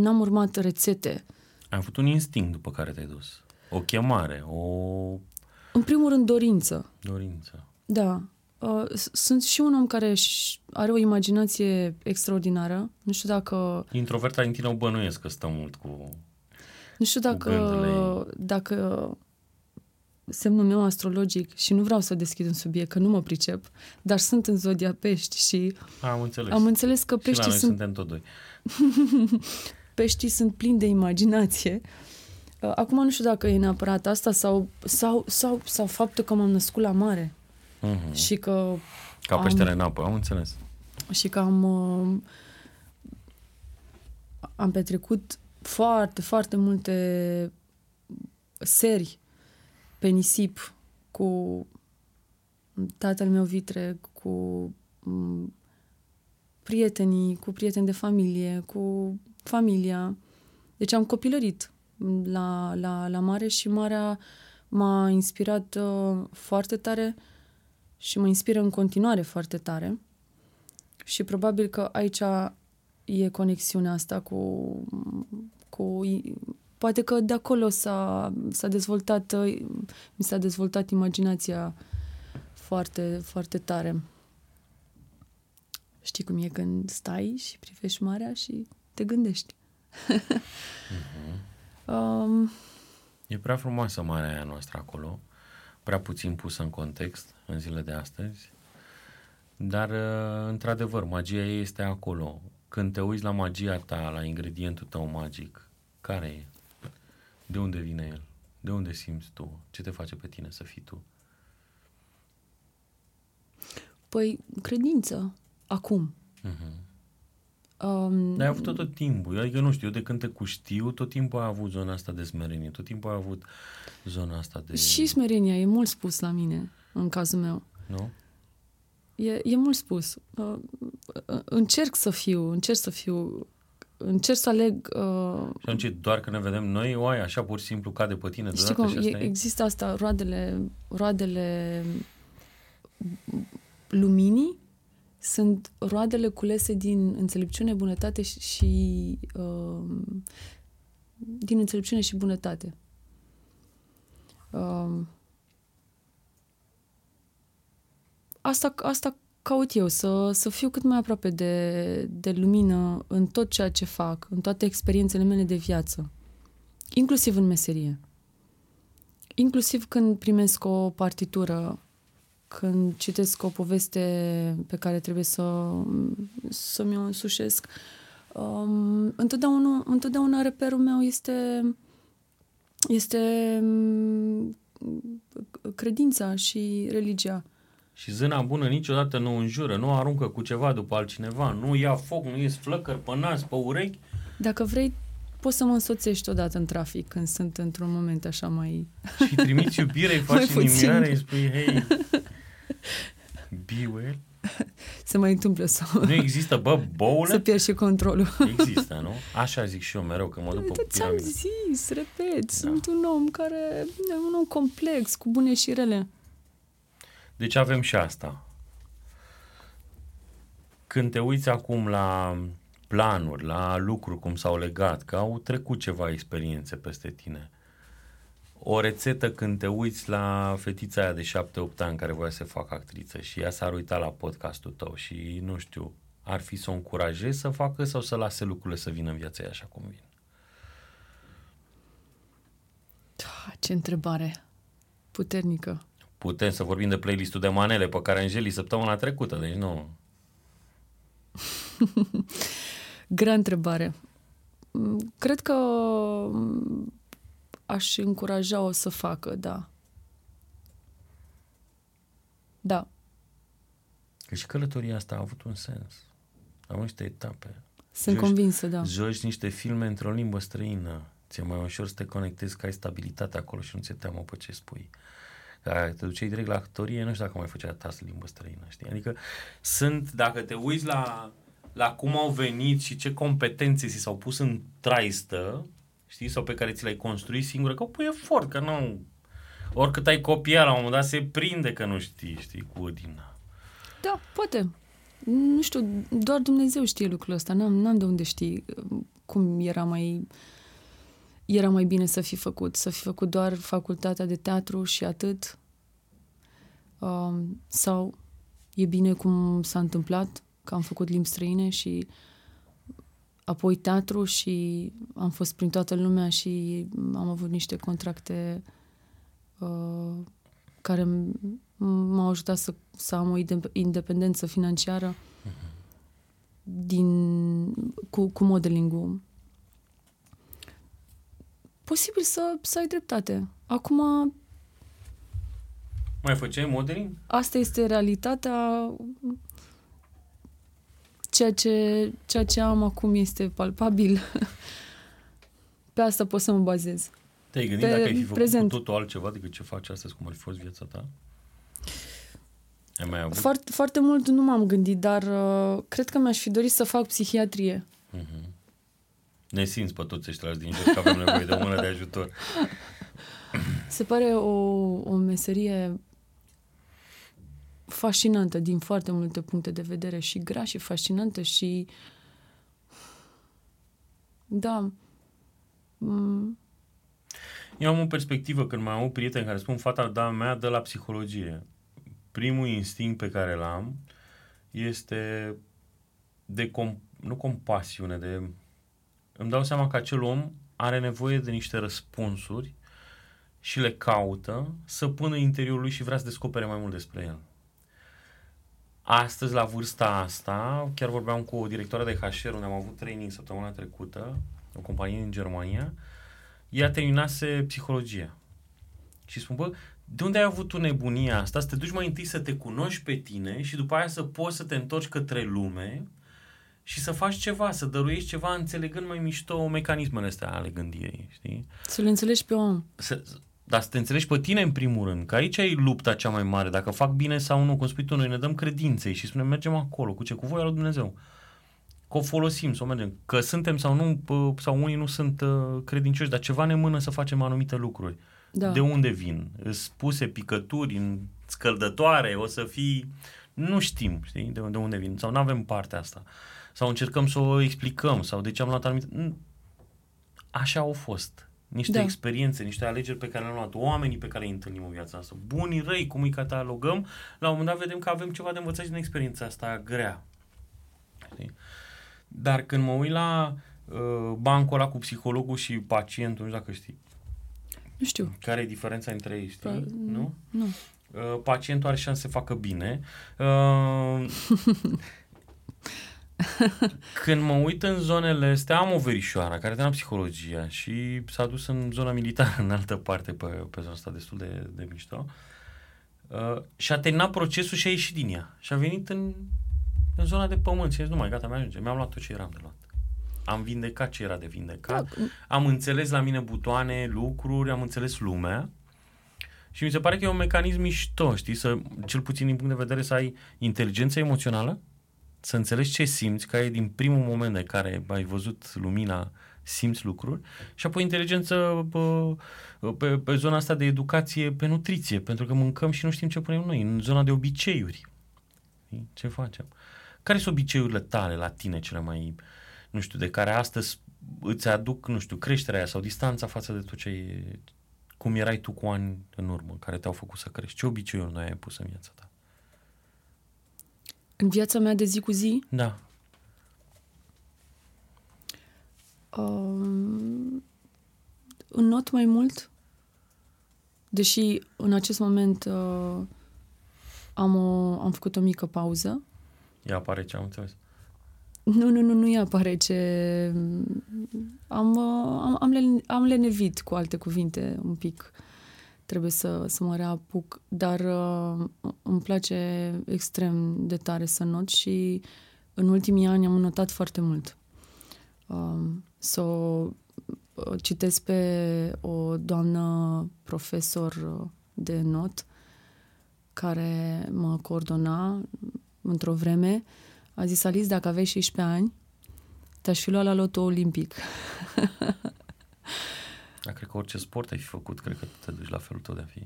S1: n-am urmat rețete.
S2: Ai avut un instinct după care te-ai dus. O chemare, o
S1: În primul rând, dorință.
S2: dorință.
S1: Da. Uh, s- sunt și un om care își are o imaginație extraordinară. Nu știu dacă
S2: Introverta din tine o bănuiesc că stă mult cu...
S1: Nu știu
S2: Cu gândurile
S1: dacă, dacă semnul meu astrologic, și nu vreau să deschid un subiect, că nu mă pricep, dar sunt în zodia pești și
S2: A, am înțeles.
S1: am înțeles că
S2: și la
S1: peștii
S2: noi
S1: sunt,
S2: suntem tot doi.
S1: peștii sunt plini de imaginație. Uh, Acum nu știu dacă e neapărat asta sau, sau, sau, sau faptul că m-am născut la mare
S2: Mhm.
S1: și că
S2: Ca
S1: am-
S2: peștele în apă, am înțeles.
S1: și că am uh, am petrecut foarte, foarte multe seri pe nisip cu tatăl meu vitreg, cu m, prietenii, cu prieteni de familie, cu familia. Deci am copilărit la, la, la mare și marea m-a inspirat uh, foarte tare și mă inspiră în continuare foarte tare. Și probabil că aici e conexiunea asta cu, cu poate că de acolo s-a, s-a dezvoltat mi s-a dezvoltat imaginația foarte, foarte tare. Știi cum e când stai și privești marea și te gândești. um,
S2: E prea frumoasă marea aia noastră acolo, prea puțin pusă în context în zilele de astăzi, dar uh, într-adevăr, magia ei este acolo. Când te uiți la magia ta, la ingredientul tău magic, care e? De unde vine el? De unde simți tu? Ce te face pe tine să fii tu?
S1: păi, credință. Acum.
S2: Uh-huh.
S1: Um,
S2: Dar ai avut tot timpul. Adică nu știu, eu de când te cuștiu, tot timpul ai avut zona asta de smerenie, tot timpul ai avut zona asta de...
S1: Și smerenia e mult spus la mine, în cazul meu.
S2: Nu?
S1: E, e mult spus. Uh, uh, încerc să fiu, încerc să fiu, încerc să aleg... Uh,
S2: și atunci doar că ne vedem noi, oai, așa pur și simplu cade pe tine
S1: Știi cum, și asta e, există asta, roadele, roadele luminii sunt roadele culese din înțelepciune, bunătate și, și uh, din înțelepciune și bunătate. Uh, asta, asta caut eu, să, să fiu cât mai aproape de, de lumină în tot ceea ce fac, în toate experiențele mele de viață, inclusiv în meserie. Inclusiv când primesc o partitură, când citesc o poveste pe care trebuie să, să mi-o însușesc, um, întotdeauna, întotdeauna reperul meu este, este um, credința și religia.
S2: Și zâna bună niciodată nu înjură, nu aruncă cu ceva după altcineva, nu ia foc, nu ies flăcări pe nas, pe urechi.
S1: Dacă vrei, poți să mă însoțești odată în trafic când sunt într-un moment așa mai...
S2: Și trimiți iubire, îi faci inimioare, îi spui, hei, be well.
S1: Se mai întâmplă să...
S2: Nu există, bă, boule?
S1: Să pierzi și controlul.
S2: Există, nu? Așa zic și eu mereu, că mă duc pe
S1: Ți-am zis, repet, da. sunt un om care... un om complex, cu bune și rele.
S2: Deci avem și asta. Când te uiți acum la planuri, la lucruri cum s-au legat, că au trecut ceva experiențe peste tine, o rețetă când te uiți la fetița aia de 7-8 ani care voia să facă actriță și ea s-ar uita la podcastul tău și nu știu, ar fi să o încurajezi să facă sau să lase lucrurile să vină în viața ei așa cum vin?
S1: Da, ce întrebare puternică
S2: putem să vorbim de playlistul de manele pe care Angeli săptămâna trecută, deci nu.
S1: Grea întrebare. Cred că aș încuraja-o să facă, da. Da.
S2: Că și călătoria asta a avut un sens. Am niște etape.
S1: Sunt joci, convinsă, da.
S2: Joci niște filme într-o limbă străină. Ți-e mai ușor să te conectezi, că ai stabilitate acolo și nu ți-e teamă pe ce spui care te duceai direct la actorie, nu știu dacă mai făcea tas limbă străină, știi? Adică sunt, dacă te uiți la, la cum au venit și ce competențe ți s-au pus în traistă, știi, sau pe care ți le-ai construit singur, că pui efort, că nu... Oricât ai copiat, la un moment dat se prinde că nu știi, știi, cu Odina.
S1: Da, poate. Nu știu, doar Dumnezeu știe lucrul ăsta. N-am, n-am de unde știi cum era mai era mai bine să fi făcut, să fi făcut doar facultatea de teatru și atât. Um, sau e bine cum s-a întâmplat, că am făcut limbi străine și apoi teatru și am fost prin toată lumea și am avut niște contracte uh, care m-au ajutat să, să am o independență financiară mhm. din, cu, cu modeling-ul posibil să, să ai dreptate. Acum...
S2: Mai făceai modeling?
S1: Asta este realitatea. Ceea ce, ceea ce am acum este palpabil. Pe asta pot să mă bazez.
S2: Te-ai gândit Pe dacă ai fi făcut prezent. cu totul altceva decât ce faci astăzi, cum ar fi fost viața ta? Ai mai avut?
S1: Foarte, foarte mult nu m-am gândit, dar uh, cred că mi-aș fi dorit să fac psihiatrie. Uh-huh.
S2: Ne simți pe toți ăștia din jos că avem nevoie de o mână de ajutor.
S1: Se pare o, o meserie fascinantă din foarte multe puncte de vedere și grea și fascinantă și da. Mm.
S2: Eu am o perspectivă când mai am o prieten care spun fata da mea de la psihologie. Primul instinct pe care l-am este de com- nu compasiune, de îmi dau seama că acel om are nevoie de niște răspunsuri și le caută să pună în interiorul lui și vrea să descopere mai mult despre el. Astăzi, la vârsta asta, chiar vorbeam cu o directoare de HR unde am avut training săptămâna trecută, o companie din Germania, ea terminase psihologia. Și spun, bă, de unde ai avut tu nebunia asta? Să te duci mai întâi să te cunoști pe tine și după aia să poți să te întorci către lume și să faci ceva, să dăruiești ceva înțelegând mai mișto mecanismele astea ale gândirii, știi?
S1: Să le înțelegi pe om.
S2: Să, dar să te înțelegi pe tine în primul rând, că aici e lupta cea mai mare, dacă fac bine sau nu, cum spui tu, noi ne dăm credinței și spunem mergem acolo, cu ce? Cu voia lui Dumnezeu. Că o folosim, să o mergem. Că suntem sau nu, sau unii nu sunt uh, credincioși, dar ceva ne mână să facem anumite lucruri. Da. De unde vin? Îți puse picături în scăldătoare, o să fii... Nu știm, știi, de, de unde vin. Sau nu avem partea asta. Sau încercăm să o explicăm, sau de ce am luat anumite... Așa au fost niște da. experiențe, niște alegeri pe care le-am luat, oamenii pe care îi întâlnim în viața asta, bunii, răi, cum îi catalogăm, la un moment dat vedem că avem ceva de învățat din experiența asta grea. Dar când mă uit la uh, bancul ăla cu psihologul și pacientul, nu știu dacă știi.
S1: Nu știu.
S2: Care e diferența între ei, știi?
S1: Pa,
S2: nu?
S1: Nu.
S2: Uh, pacientul are șanse să facă bine. Uh, Când mă uit în zonele astea, am o verișoară care termină psihologia și s-a dus în zona militară, în altă parte, pe, pe zona asta destul de, de mișto. Uh, și a terminat procesul și a ieșit din ea. Și a venit în, în zona de pământ și a zis, nu mai, gata, mi-ajunge. Mi-am luat tot ce eram de luat. Am vindecat ce era de vindecat. Da. Am înțeles la mine butoane, lucruri, am înțeles lumea. Și mi se pare că e un mecanism mișto, știi, să, cel puțin din punct de vedere să ai inteligență emoțională, să înțelegi ce simți, ca e din primul moment de care ai văzut lumina, simți lucruri și apoi inteligență pe, pe, pe zona asta de educație, pe nutriție, pentru că mâncăm și nu știm ce punem noi, în zona de obiceiuri. Ce facem? Care sunt obiceiurile tale la tine cele mai, nu știu, de care astăzi îți aduc, nu știu, creșterea aia sau distanța față de tot ce e, cum erai tu cu ani în urmă, care te-au făcut să crești? Ce obiceiuri noi ai pus în viața ta?
S1: În viața mea de zi cu zi?
S2: Da.
S1: Um, not mai mult, deși în acest moment uh, am, o, am făcut o mică pauză.
S2: Ea apare ce am înțeles.
S1: Nu, nu, nu, nu ea apare ce... Am, uh, am, am, len, am lenevit, cu alte cuvinte, un pic. Uh, trebuie să, să mă reapuc, dar uh, îmi place extrem de tare să not și în ultimii ani am notat foarte mult. Uh, să o citesc pe o doamnă profesor de not care mă coordona într-o vreme. A zis, Alice, dacă aveai 16 ani, te-aș fi luat la loto olimpic.
S2: Dar cred că orice sport ai fi făcut, cred că te duci la felul tău de a fi.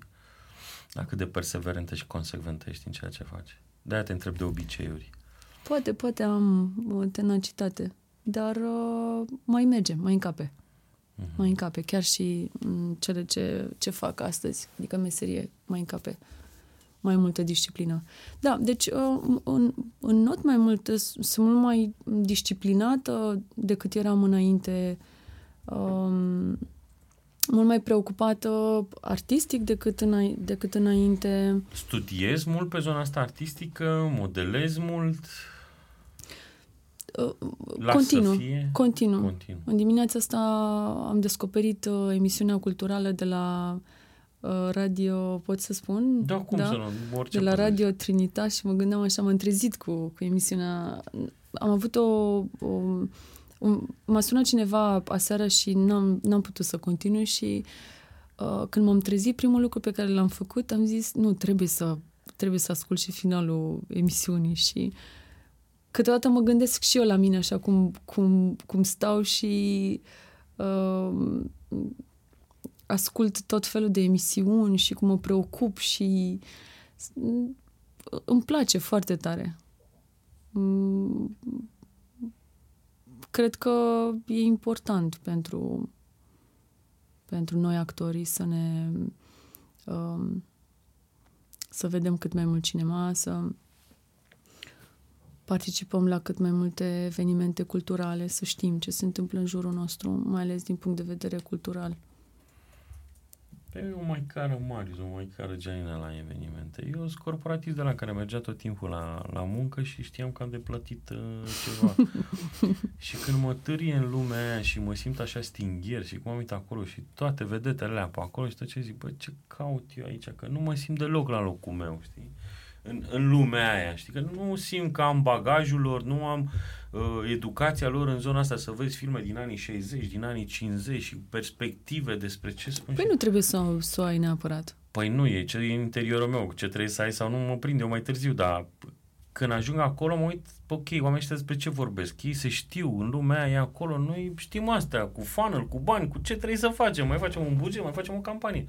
S2: Dar cât de perseverentă și consecventă ești în ceea ce faci. De-aia te întreb de obiceiuri.
S1: Poate, poate am o tenacitate, dar uh, mai merge, mai încape. Uh-huh. Mai încape, chiar și în cele ce, ce fac astăzi, adică meserie, mai încape mai multă disciplină. Da, deci uh, în, în not mai mult, sunt mult mai disciplinată decât eram înainte. Um, mult mai preocupată artistic decât, îna- decât înainte.
S2: Studiezi mult pe zona asta artistică? Modelezi mult?
S1: Uh, continuu, continuu. continuu. În dimineața asta am descoperit uh, emisiunea culturală de la uh, radio, pot să spun?
S2: Da, cum da? să nu,
S1: orice De la Radio Trinitas și mă gândeam așa, m-am trezit cu, cu emisiunea. Am avut o, o M-a sunat cineva aseară și n-am, n-am putut să continui și uh, când m-am trezit, primul lucru pe care l-am făcut, am zis, nu, trebuie să, trebuie să ascult și finalul emisiunii și câteodată mă gândesc și eu la mine așa cum, cum, cum stau și uh, ascult tot felul de emisiuni și cum mă preocup și îmi place foarte tare. Mm, cred că e important pentru, pentru noi actorii să ne um, să vedem cât mai mult cinema, să participăm la cât mai multe evenimente culturale, să știm ce se întâmplă în jurul nostru, mai ales din punct de vedere cultural.
S2: Eu mai cară Marius, o mai cară Gianina la evenimente. Eu sunt corporatist de la care mergea tot timpul la, la muncă și știam că am de plătit uh, ceva. și când mă târie în lumea aia și mă simt așa stingher și cum am uitat acolo și toate vedetele alea pe acolo și tot ce zic, bă, ce caut eu aici? Că nu mă simt deloc la locul meu, știi? în, în lumea aia, știi? Că nu simt că am bagajul lor, nu am uh, educația lor în zona asta, să vezi filme din anii 60, din anii 50 și perspective despre ce spun.
S1: Păi
S2: și...
S1: nu trebuie să, să o ai neapărat.
S2: Păi nu e, ce e în interiorul meu, ce trebuie să ai sau nu mă prinde eu mai târziu, dar când ajung acolo mă uit, ok, oamenii ăștia despre ce vorbesc, ei se știu, în lumea aia acolo, noi știm astea, cu funnel, cu bani, cu ce trebuie să facem, mai facem un buget, mai facem o campanie.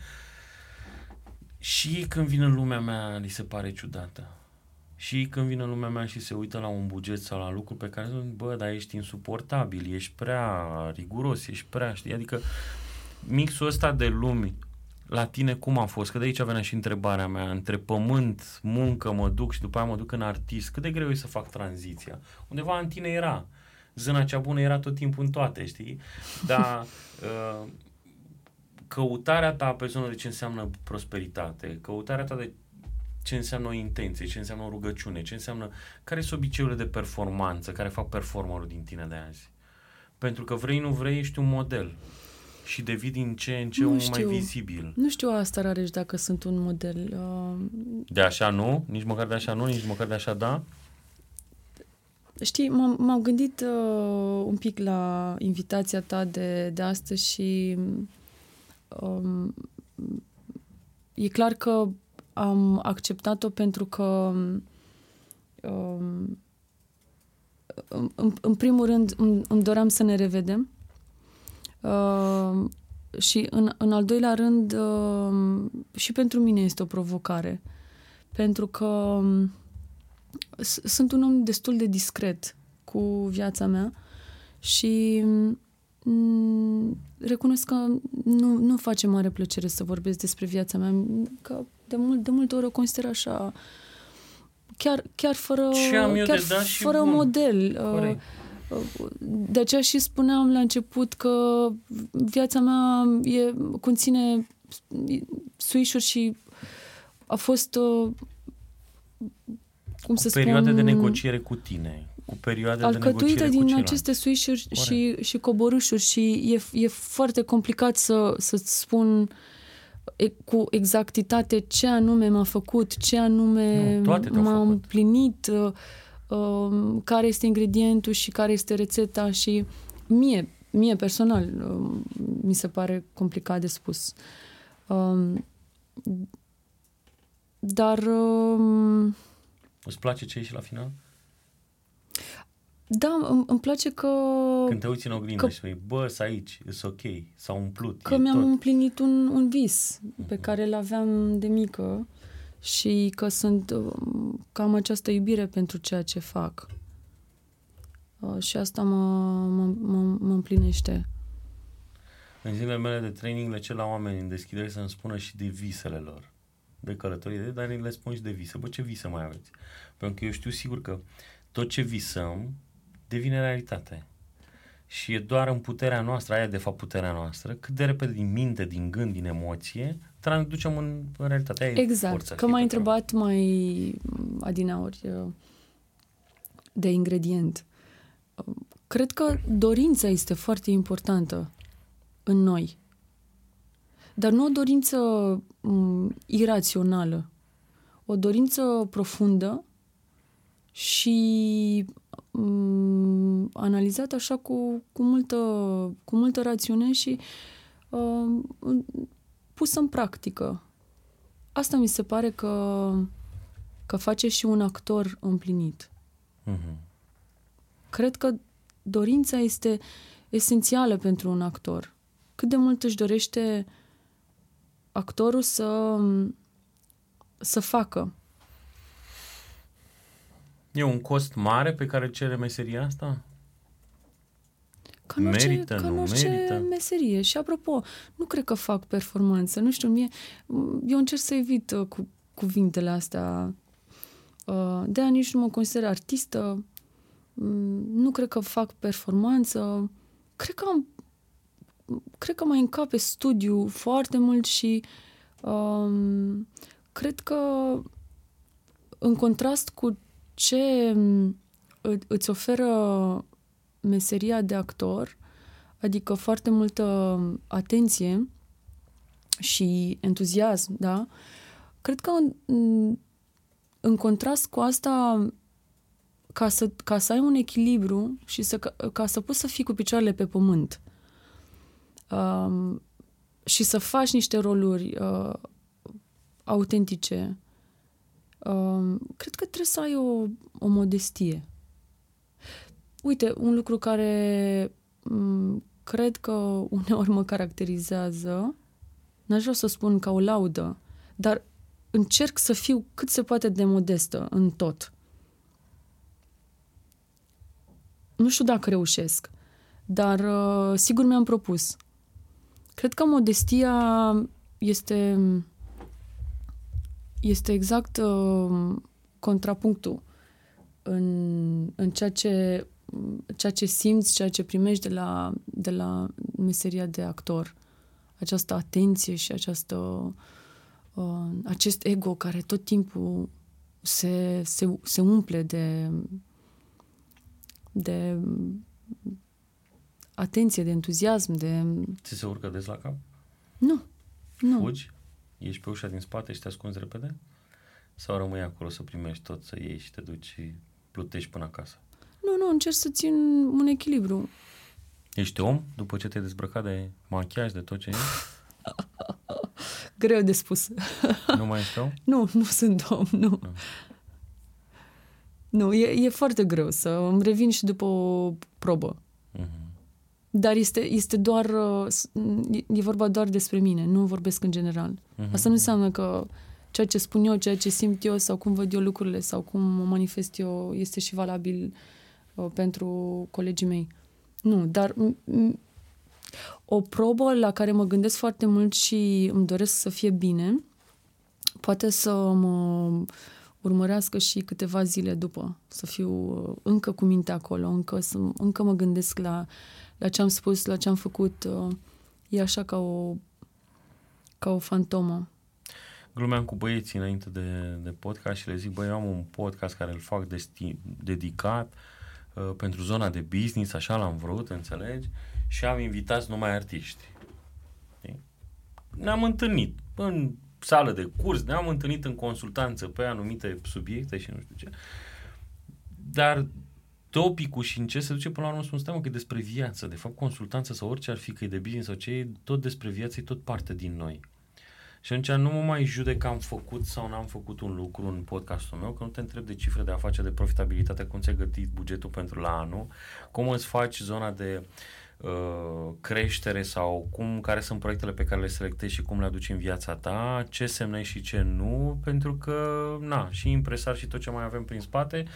S2: Și ei când vin în lumea mea, li se pare ciudată. Și ei când vin în lumea mea și se uită la un buget sau la lucruri pe care zic, bă, dar ești insuportabil, ești prea riguros, ești prea, știi, adică mixul ăsta de lumi la tine cum a fost? Că de aici venea și întrebarea mea. Între pământ, muncă, mă duc și după aia mă duc în artist. Cât de greu e să fac tranziția? Undeva în tine era. Zâna cea bună era tot timpul în toate, știi? Dar uh, căutarea ta pe zonă de ce înseamnă prosperitate, căutarea ta de ce înseamnă o intenție, ce înseamnă o rugăciune, ce înseamnă, care sunt obiceiurile de performanță care fac performerul din tine de azi. Pentru că vrei, nu vrei, ești un model și devii din ce în ce nu un mai vizibil.
S1: Nu știu asta, Rareș, dacă sunt un model. Uh...
S2: De așa nu? Nici măcar de așa nu? Nici măcar de așa da?
S1: Știi, m-am, m-am gândit uh, un pic la invitația ta de, de astăzi și um, e clar că am acceptat-o pentru că um, în, în primul rând îmi, îmi doream să ne revedem Uh, și în, în al doilea rând, uh, și pentru mine este o provocare. Pentru că um, sunt un om destul de discret cu viața mea și um, recunosc că nu, nu face mare plăcere să vorbesc despre viața mea, că de, mult, de multe ori o consider așa chiar, chiar fără, chiar fără model. Uh, Corect. De aceea și spuneam la început că viața mea e, conține suișuri și a fost uh, cum să
S2: spun... perioade de negociere cu tine, cu perioade de negociere
S1: din
S2: cu din
S1: aceste suișuri și, și coborâșuri și e, e foarte complicat să, să-ți spun cu exactitate ce anume m-a făcut, ce anume nu, m-a împlinit. Uh, Um, care este ingredientul și care este rețeta și mie, mie personal, um, mi se pare complicat de spus. Um, dar...
S2: Îți place ce și la final?
S1: Da, îmi, îmi place că...
S2: Când te uiți în oglindă că, și spui, bă, să aici, e ok, s-a umplut.
S1: Că mi-am tot. împlinit un, un vis uh-huh. pe mhm. care îl aveam de mică și că sunt um, cam această iubire pentru ceea ce fac. Uh, și asta mă, mă, mă, mă împlinește.
S2: În zilele mele de training le cer la oameni în deschidere să-mi spună și de visele lor. De călătorie, dar le spun și de vise. Bă, ce vise mai aveți? Pentru că eu știu sigur că tot ce visăm devine realitate. Și e doar în puterea noastră, aia de fapt puterea noastră, cât de repede din minte, din gând, din emoție, traducem în, în realitate. Aia
S1: exact,
S2: forța,
S1: că m-ai întrebat mai adinaori uh, de ingredient. Uh, cred că dorința este foarte importantă în noi. Dar nu o dorință um, irațională. O dorință profundă și um, analizată așa cu, cu, multă, cu multă rațiune și uh, pusă în practică. Asta mi se pare că, că face și un actor împlinit. Uh-huh. Cred că dorința este esențială pentru un actor. Cât de mult își dorește actorul să, să facă.
S2: E un cost mare pe care cere meseria asta?
S1: Ca în orice, merită, ca în orice merită. meserie. Și apropo, nu cred că fac performanță. Nu știu, mie, eu încerc să evit uh, cu cuvintele astea. Uh, de-aia nici nu mă consider artistă. Mm, nu cred că fac performanță. Cred că am cred că mai încape studiu foarte mult și um, cred că în contrast cu ce mm, îți oferă meseria de actor, adică foarte multă atenție și entuziasm, da? Cred că în, în contrast cu asta, ca să, ca să ai un echilibru și să, ca, ca să poți să fii cu picioarele pe pământ um, și să faci niște roluri uh, autentice, um, cred că trebuie să ai o, o modestie. Uite, un lucru care um, cred că uneori mă caracterizează, n-aș vrea să spun ca o laudă, dar încerc să fiu cât se poate de modestă în tot. Nu știu dacă reușesc, dar uh, sigur mi-am propus. Cred că modestia este este exact uh, contrapunctul în, în ceea ce ceea ce simți, ceea ce primești de la, de la meseria de actor. Această atenție și această, uh, acest ego care tot timpul se, se, se umple de, de atenție, de entuziasm, de...
S2: Ți se urcă des la cap?
S1: Nu, nu.
S2: Fugi? Ești pe ușa din spate și te ascunzi repede? Sau rămâi acolo să primești tot, să iei și te duci și plutești până acasă?
S1: Nu, nu, încerc să țin un echilibru.
S2: Ești om după ce te-ai dezbrăcat de machiaj, de tot ce e?
S1: Greu de spus.
S2: Nu mai ești om?
S1: Nu, nu sunt om, nu. Nu, nu e, e foarte greu să îmi revin și după o probă.
S2: Mhm.
S1: Dar este, este doar, uh, s- e- e vorba doar despre mine, nu vorbesc în general.
S2: Mhm.
S1: Asta nu înseamnă că ceea ce spun eu, ceea ce simt eu sau cum văd eu lucrurile sau cum mă manifest eu este și valabil uh, pentru colegii mei. Nu, dar m- m- o probă la care mă gândesc foarte mult și îmi doresc să fie bine, poate să mă urmărească și câteva zile după, să fiu uh, încă cu mintea acolo, încă, să, încă mă gândesc la, la ce am spus, la ce am făcut. uh, E așa ca o, ca o fantomă.
S2: Glumeam cu băieții înainte de, de podcast și le zic, băi, eu am un podcast care îl fac desti- dedicat uh, pentru zona de business, așa l-am vrut, înțelegi? Și am invitat numai artiști. Știi? Ne-am întâlnit în sală de curs, ne-am întâlnit în consultanță pe anumite subiecte și nu știu ce. Dar topicul și în ce se duce până la urmă spun, stai mă, că e despre viață. De fapt, consultanță sau orice ar fi, că e de business sau ce, e tot despre viață, e tot parte din noi. Și atunci nu mă mai judec că am făcut sau n-am făcut un lucru în podcastul meu, că nu te întreb de cifre de afaceri, de profitabilitate, cum ți-ai gătit bugetul pentru la anul, cum îți faci zona de uh, creștere sau cum, care sunt proiectele pe care le selectezi și cum le aduci în viața ta, ce semnezi și ce nu, pentru că, na, și impresar și tot ce mai avem prin spate, uh,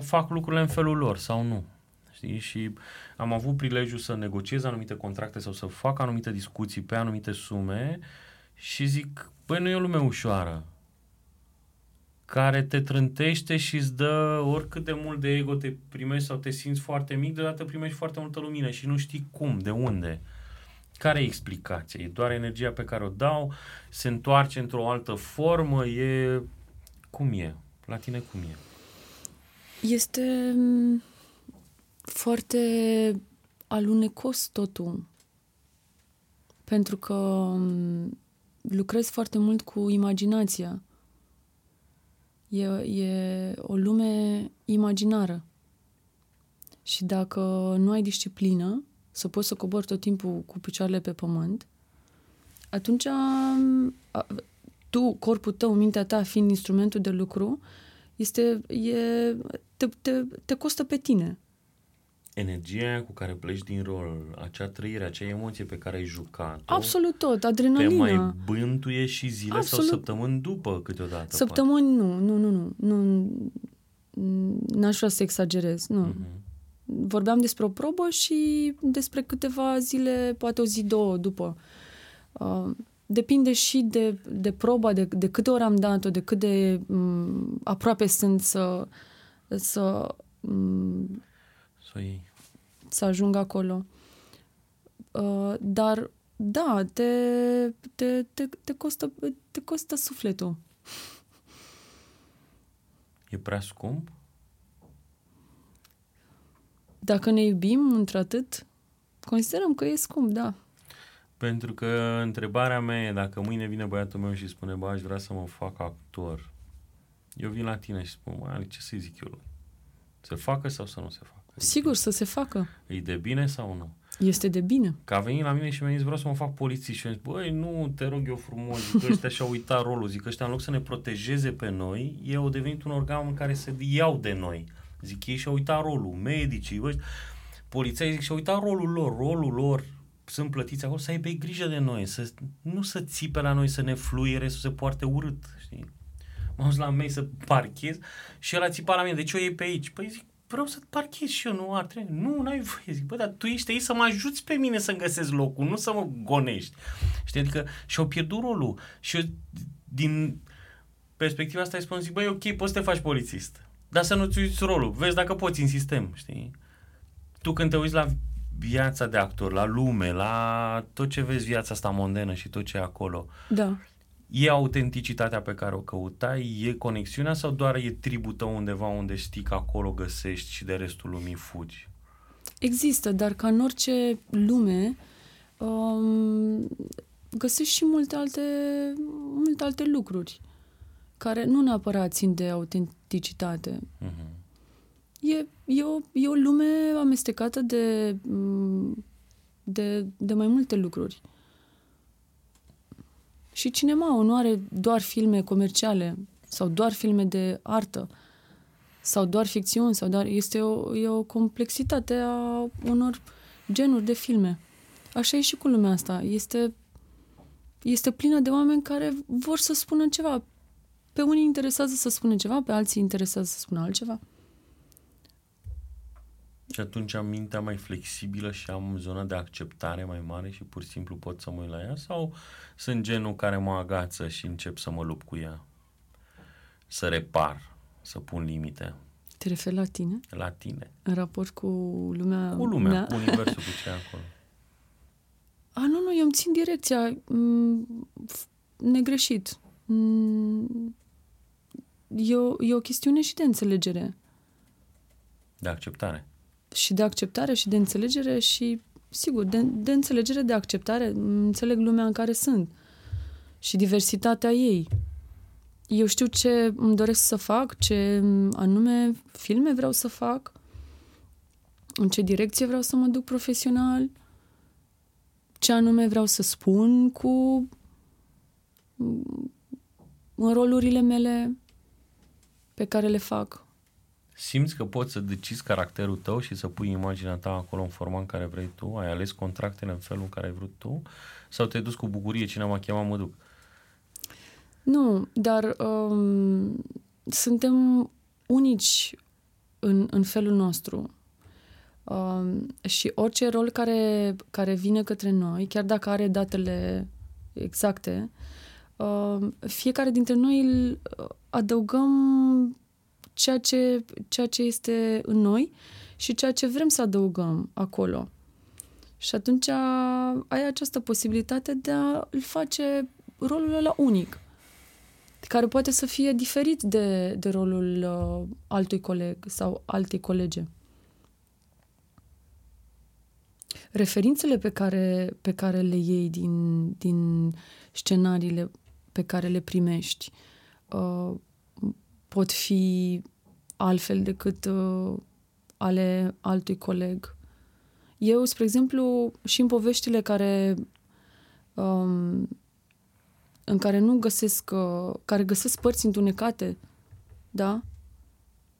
S2: fac lucrurile în felul lor sau nu. Știi? Și am avut prilejul să negociez anumite contracte sau să fac anumite discuții pe anumite sume și zic, băi, nu e o lume ușoară care te trântește și îți dă oricât de mult de ego te primești sau te simți foarte mic, deodată primești foarte multă lumină și nu știi cum, de unde. Care e explicația? E doar energia pe care o dau, se întoarce într-o altă formă, e... Cum e? La tine cum e?
S1: Este mm, foarte alunecos totul. Pentru că mm, lucrez foarte mult cu imaginația. E, e o lume imaginară. Și dacă nu ai disciplină, să poți să cobori tot timpul cu picioarele pe pământ, atunci mm, a, tu, corpul tău, mintea ta, fiind instrumentul de lucru, este, e, te, te, te costă pe tine.
S2: Energia aia cu care pleci din rol, acea trăire, acea emoție pe care ai jucat-o,
S1: Absolut tot,
S2: te
S1: adrenalină.
S2: mai bântuie și zile
S1: Absolut.
S2: sau săptămâni după câteodată.
S1: Săptămâni nu, nu, nu, nu, nu, n-aș vrea să exagerez, nu.
S2: poate. Mhm.
S1: Vorbeam despre o probă și despre câteva zile, poate o zi, două după. Uh, depinde și de, de proba, de, de câte ori am dat-o, de cât de um, aproape sunt să, să, um,
S2: Să o iei.
S1: să ajung acolo. Uh, dar, da, te, te, te, te, costă, te costă sufletul.
S2: E prea scump?
S1: Dacă ne iubim într-atât, considerăm că e scump, da.
S2: Pentru că întrebarea mea e dacă mâine vine băiatul meu și spune, bă, aș vrea să mă fac actor. eu vin la tine și spun, mă, ce să zic eu lui? Se facă sau să nu se facă?
S1: Sigur, să se facă.
S2: E de bine sau nu?
S1: Este de bine.
S2: Că a venit la mine și mi-a zis, vreau să mă fac polițist. Și am zis, băi, nu, te rog eu frumos, zic că ăștia și-au uitat rolul. Zic că ăștia, în loc să ne protejeze pe noi, ei au devenit un organ în care se iau de noi. Zic, ei și-au uitat rolul. Medicii, băi, poliția, zic, și-au uitat rolul lor. Rolul lor sunt plătiți acolo să aibă grijă de noi, să, nu să țipe la noi, să ne fluiere, să se poarte urât, știi? M-am dus la mei să parchez și el a țipat la mine, de ce o iei pe aici? Păi zic, vreau să parchez și eu, nu ar trebui. Nu, n-ai voie. Zic, bă, dar tu ești aici să mă ajuți pe mine să-mi găsesc locul, nu să mă gonești. Știi, adică și-au pierdut rolul. Și eu, din perspectiva asta îi spun, zic, băi, ok, poți să te faci polițist, dar să nu-ți uiți rolul, vezi dacă poți în sistem, știi? Tu când te uiți la viața de actor, la lume, la tot ce vezi viața asta mondenă și tot ce e acolo.
S1: Da.
S2: E autenticitatea pe care o căutai? E conexiunea sau doar e tribul tău undeva unde știi că acolo găsești și de restul lumii fugi?
S1: Există, dar ca în orice lume um, găsești și multe alte, multe alte lucruri care nu neapărat țin de autenticitate. Uh-huh. E, e, o, e o lume amestecată de, de, de mai multe lucruri. Și cinema nu are doar filme comerciale sau doar filme de artă sau doar ficțiuni sau doar... Este o, e o complexitate a unor genuri de filme. Așa e și cu lumea asta. Este, este plină de oameni care vor să spună ceva. Pe unii interesează să spună ceva, pe alții interesează să spună altceva.
S2: Și atunci am mintea mai flexibilă și am zona de acceptare mai mare și pur și simplu pot să mă uit la ea? Sau sunt genul care mă agață și încep să mă lupt cu ea? Să repar, să pun limite.
S1: Te referi la tine?
S2: La tine.
S1: În raport cu lumea
S2: Cu lumea, mea? cu universul, cu ce acolo.
S1: A, nu, nu, eu îmi țin direcția mm, negreșit. Mm, e o, e o chestiune și de înțelegere.
S2: De acceptare
S1: și de acceptare și de înțelegere și, sigur, de, de înțelegere, de acceptare. Înțeleg lumea în care sunt și diversitatea ei. Eu știu ce îmi doresc să fac, ce anume filme vreau să fac, în ce direcție vreau să mă duc profesional, ce anume vreau să spun cu în rolurile mele pe care le fac
S2: simți că poți să decizi caracterul tău și să pui imaginea ta acolo în forma în care vrei tu? Ai ales contractele în felul în care ai vrut tu? Sau te-ai dus cu bucurie, cine m-a chemat, mă duc?
S1: Nu, dar um, suntem unici în, în felul nostru. Um, și orice rol care, care vine către noi, chiar dacă are datele exacte, um, fiecare dintre noi îl adăugăm ceea ce, ceea ce este în noi și ceea ce vrem să adăugăm acolo. Și atunci ai această posibilitate de a îl face rolul ăla unic, care poate să fie diferit de, de rolul uh, altui coleg sau altei colege. Referințele pe care, pe care le iei din, din scenariile pe care le primești uh, pot fi altfel decât uh, ale altui coleg. Eu, spre exemplu, și în poveștile care um, în care nu găsesc, uh, care găsesc părți întunecate, da?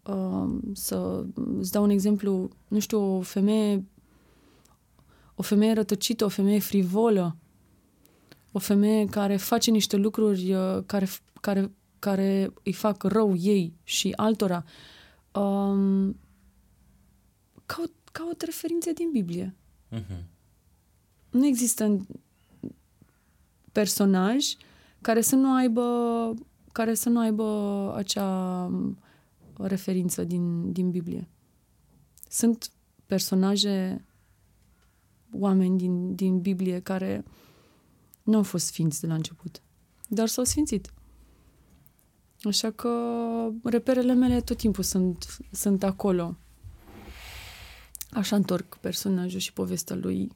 S1: Uh, să îți dau un exemplu, nu știu, o femeie o femeie rătăcită, o femeie frivolă, o femeie care face niște lucruri uh, care, care care îi fac rău ei și altora, um, caut, caut referințe din Biblie. Uh-huh. Nu există personaj care să nu aibă care să nu aibă acea referință din, din Biblie. Sunt personaje, oameni din, din Biblie care nu au fost sfinți de la început, dar s-au sfințit. Așa că reperele mele tot timpul sunt, sunt acolo. Așa întorc personajul și povestea lui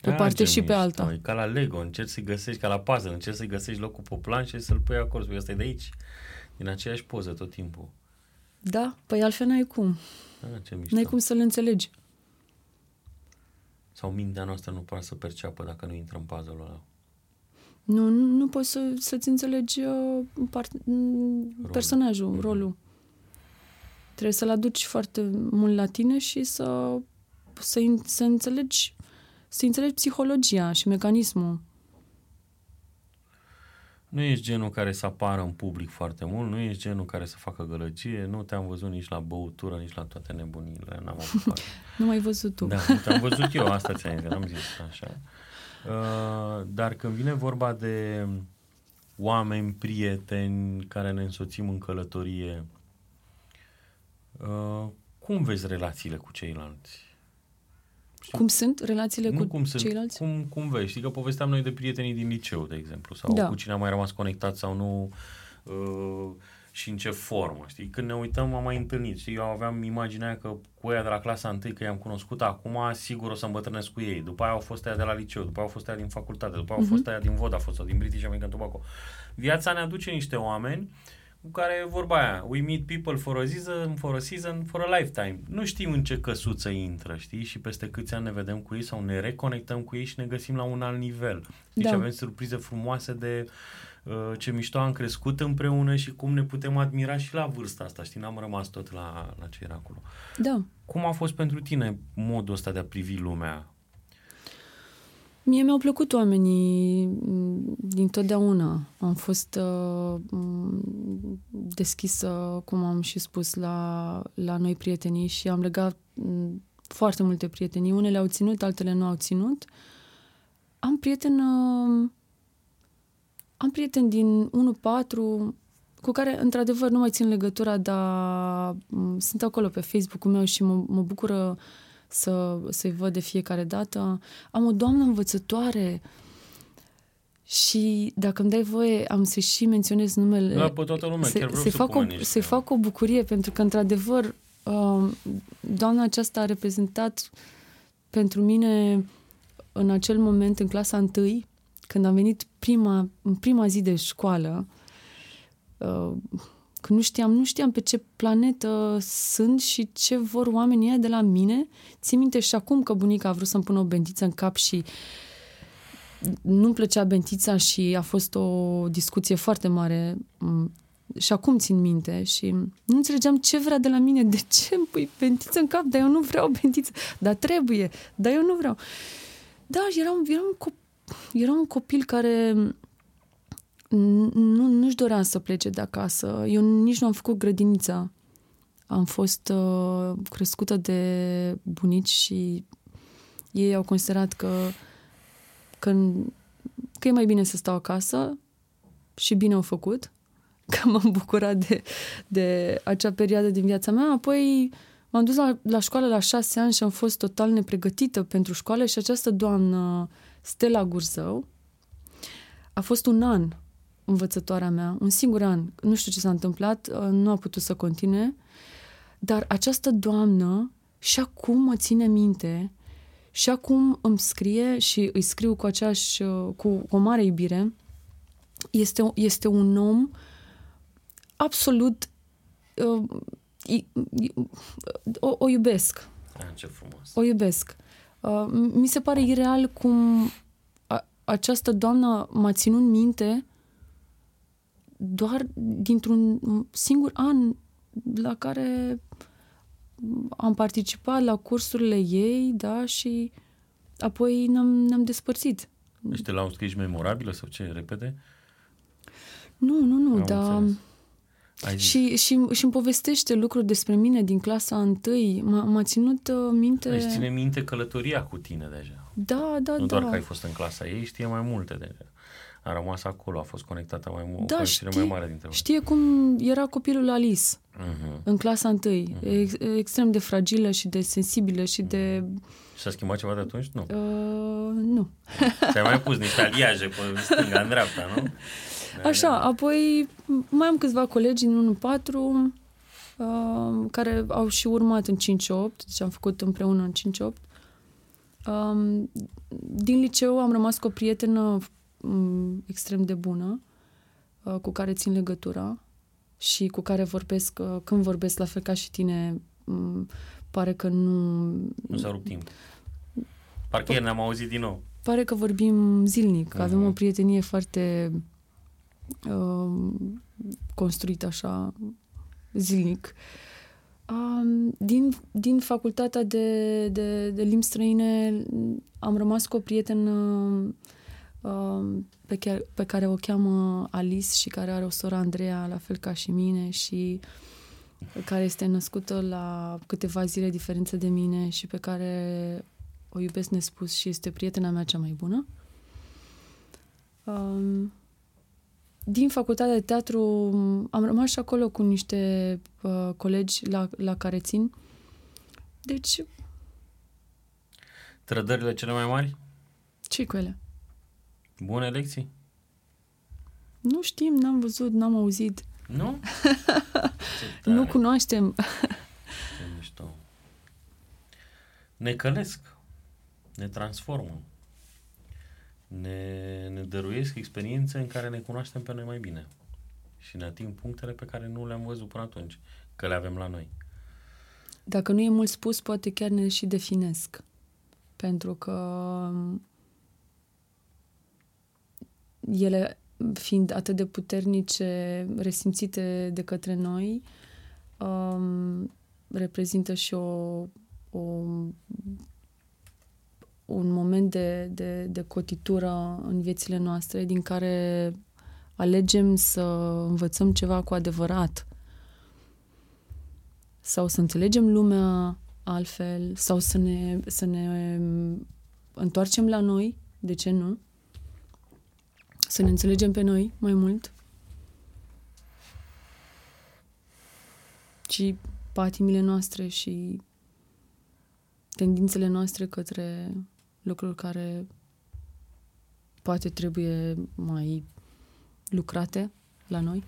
S1: pe o ah, parte și pe alta.
S2: E ca la Lego, încerci să-i găsești, ca la puzzle, încerci să-i găsești locul pe plan și să-l pui acolo, să spui, ăsta e de aici. Din aceeași poză tot timpul.
S1: Da, păi altfel n-ai cum.
S2: Ah, ce mișto.
S1: N-ai cum să-l înțelegi.
S2: Sau mintea noastră nu poate să perceapă dacă nu intră în puzzle-ul ăla.
S1: Nu, nu, nu poți să, să-ți înțelegi uh, part, rolul. personajul,
S2: Mhm.
S1: rolul. Trebuie să-l aduci foarte mult la tine și să, să, să înțelegi să înțelegi psihologia și mecanismul.
S2: Nu ești genul care să apară în public foarte mult, nu ești genul care să facă gălăgie, nu te-am văzut nici la băutură, nici la toate nebunile, n-am apucat.
S1: Nu mai ai văzut tu.
S2: Da, nu te-am văzut eu, asta ți-am zis, că n-am zis așa. Uh, dar când vine vorba de oameni, prieteni care ne însoțim în călătorie, uh, cum vezi relațiile cu ceilalți?
S1: Cum sunt relațiile
S2: nu
S1: cu
S2: cum sunt,
S1: ceilalți?
S2: Cum, cum vezi? Știi că povesteam noi de prietenii din liceu, de exemplu, sau
S1: Da.
S2: cu cine am mai rămas conectat sau nu uh, și în ce formă, știi? Când ne uităm am mai întâlnit, știi? Eu aveam imaginea aia că cu ăia de la clasa 1 că i-am cunoscut acum, sigur o să îmbătrânesc cu ei. După aia au fost aia de la liceu, după aia au fost aia din facultate, după aia au fost aia din Vodafone sau din British American Tobacco. Viața ne aduce niște oameni cu care e vorba aia, we meet people for a season, for a season, for a lifetime. Nu știm în ce căsuță intră, știi? Și peste câți ani ne vedem cu ei sau ne reconectăm cu ei și ne găsim la un alt nivel. Știi?
S1: Da.
S2: Și avem surprize frumoase de uh, ce mișto am crescut împreună și cum ne putem admira și la vârsta asta, știi? N-am rămas tot la, la ce era acolo.
S1: Da.
S2: Cum a fost pentru tine modul ăsta de a privi lumea?
S1: Mie mi-au plăcut oamenii m, din totdeauna. Am fost uh, m, deschisă, cum am și spus, la, la noi prietenii și am legat m, foarte multe prietenii. Unele au ținut, altele nu au ținut. Am prieten, uh, am prieten din 1-4 cu care, într-adevăr, nu mai țin legătura, dar m, sunt acolo pe Facebook-ul meu și mă, mă bucură să, să-i văd de fiecare dată. Am o doamnă învățătoare și, dacă îmi dai voie, am să și menționez numele.
S2: Da, pe toată lumea,
S1: se,
S2: chiar vreau
S1: se
S2: să
S1: fac o,
S2: pomenești.
S1: se fac o bucurie, pentru că, într-adevăr, um, doamna aceasta a reprezentat pentru mine în acel moment, în clasa întâi, când am venit prima, în prima zi de școală, uh, că nu știam, nu știam pe ce planetă sunt și ce vor oamenii ăia de la mine. Țin minte și acum că bunica a vrut să-mi pună o bentiță în cap și nu-mi plăcea bentița și a fost o discuție foarte mare m, și acum țin minte și nu înțelegeam ce vrea de la mine, de ce îmi pui bentiță în cap, dar eu nu vreau bentiță, dar trebuie, dar eu nu vreau. Da, și era un, era un, cop- era un copil care nu, nu-și dorea să plece de acasă. Eu nici nu am făcut grădinița. Am fost uh, crescută de bunici și ei au considerat că, că, că e mai bine să stau acasă și bine au făcut, că m-am bucurat de, de acea perioadă din viața mea. Apoi m-am dus la, la școală la șase ani și am fost total nepregătită pentru școală și această doamnă, Stella Gurzău, a fost un an învățătoarea mea, un singur an. Nu știu ce s-a întâmplat, uh, nu a putut să continue, dar această doamnă și acum mă ține minte și acum îmi scrie și îi scriu cu aceeași, uh, cu, cu o mare iubire. Este, este un om absolut uh, i- i- o, o iubesc.
S2: Ah, ce frumos.
S1: O iubesc. Uh, mi se pare ireal cum a, această doamnă m-a ținut minte doar dintr-un singur an la care am participat la cursurile ei, da, și apoi ne-am, ne-am despărțit.
S2: Deci te l-au scris memorabilă sau ce? Repede?
S1: Nu, nu, nu,
S2: Am
S1: dar...
S2: înțeles. Ai zis.
S1: Și, și, și îmi povestește lucruri despre mine din clasa întâi. M-a, m-a ținut uh, minte...
S2: Își ține minte călătoria cu tine deja.
S1: Da, da,
S2: nu
S1: da.
S2: doar că ai fost în clasa ei, știe mai multe deja. A rămas acolo, a fost conectată mai mult,
S1: Da,
S2: o
S1: știe,
S2: mai mare dintre voi.
S1: știe cum era copilul Alice
S2: Uh-huh.
S1: în clasa întâi. Ex, extrem de fragilă și de sensibilă și de...
S2: S-a schimbat ceva de atunci? Nu.
S1: Uh, nu.
S2: Ți-ai mai pus niște aliaje pe stânga, în dreapta, nu?
S1: Așa, apoi mai am câțiva colegi în 1-4 uh, care au și urmat în 5-8, deci am făcut împreună în 5-8. Um, din liceu am rămas cu o prietenă um, extrem de bună uh, cu care țin legătura și cu care vorbesc, uh, când vorbesc la fel ca și tine, m- pare că nu...
S2: Nu s-a rupt timp. Parcă ieri ne-am auzit din nou.
S1: Pare că vorbim zilnic, că avem
S2: Mhm.
S1: o prietenie foarte uh, construită așa zilnic. Um, din, din facultatea de, de, de limbi străine am rămas cu o prietenă uh, pe, care, pe care o cheamă Alice și care are o soră Andreea, la fel ca și mine și care este născută la câteva zile diferență de mine și pe care o iubesc nespus și este prietena mea cea mai bună. Um, din facultatea de teatru am rămas și acolo cu niște uh, colegi la, la care țin. Deci,
S2: Trădările cele mai mari?
S1: ce cu ele?
S2: Bune lecții?
S1: Nu știm, n-am văzut, n-am auzit,
S2: Nu? Ce tare.
S1: nu cunoaștem.
S2: Ce mișto. Ne călesc, ne transformă, ne, ne dăruiesc experiențe în care ne cunoaștem pe noi mai bine și ne ating punctele pe care nu le-am văzut până atunci, că le avem la noi.
S1: Dacă nu e mult spus, poate chiar ne și definesc. Pentru că ele fiind atât de puternice, resimțite de către noi, um, reprezintă și o, o, un moment de, de, de cotitură în viețile noastre din care alegem să învățăm ceva cu adevărat sau să înțelegem lumea altfel sau să ne, să ne întoarcem la noi, de ce nu? Să ne înțelegem pe noi mai mult și patimile noastre și tendințele noastre către lucruri care poate trebuie mai lucrate la noi.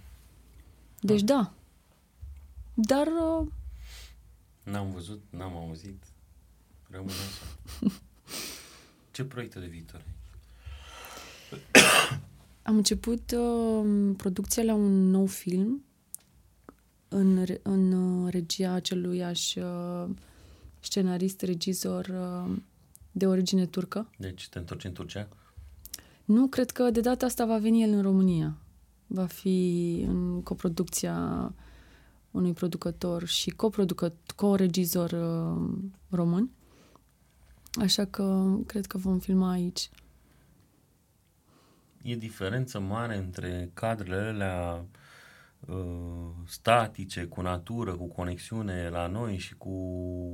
S1: Deci da. Dar uh,
S2: N-am văzut, n-am auzit, rămâne așa. Ce proiecte de viitor ai?
S1: Am început uh, producția la un nou film în, re- în uh, regia aceluiași uh, scenarist, regizor uh, de origine turcă.
S2: Deci te întorci în Turcia?
S1: Nu, cred că de data asta va veni el în România. Va fi în coproducția unui producător și coproducă, co-regizor uh, român. Așa că cred că vom filma aici.
S2: E diferență mare între cadrele alea uh, statice, cu natură, cu conexiune la noi și cu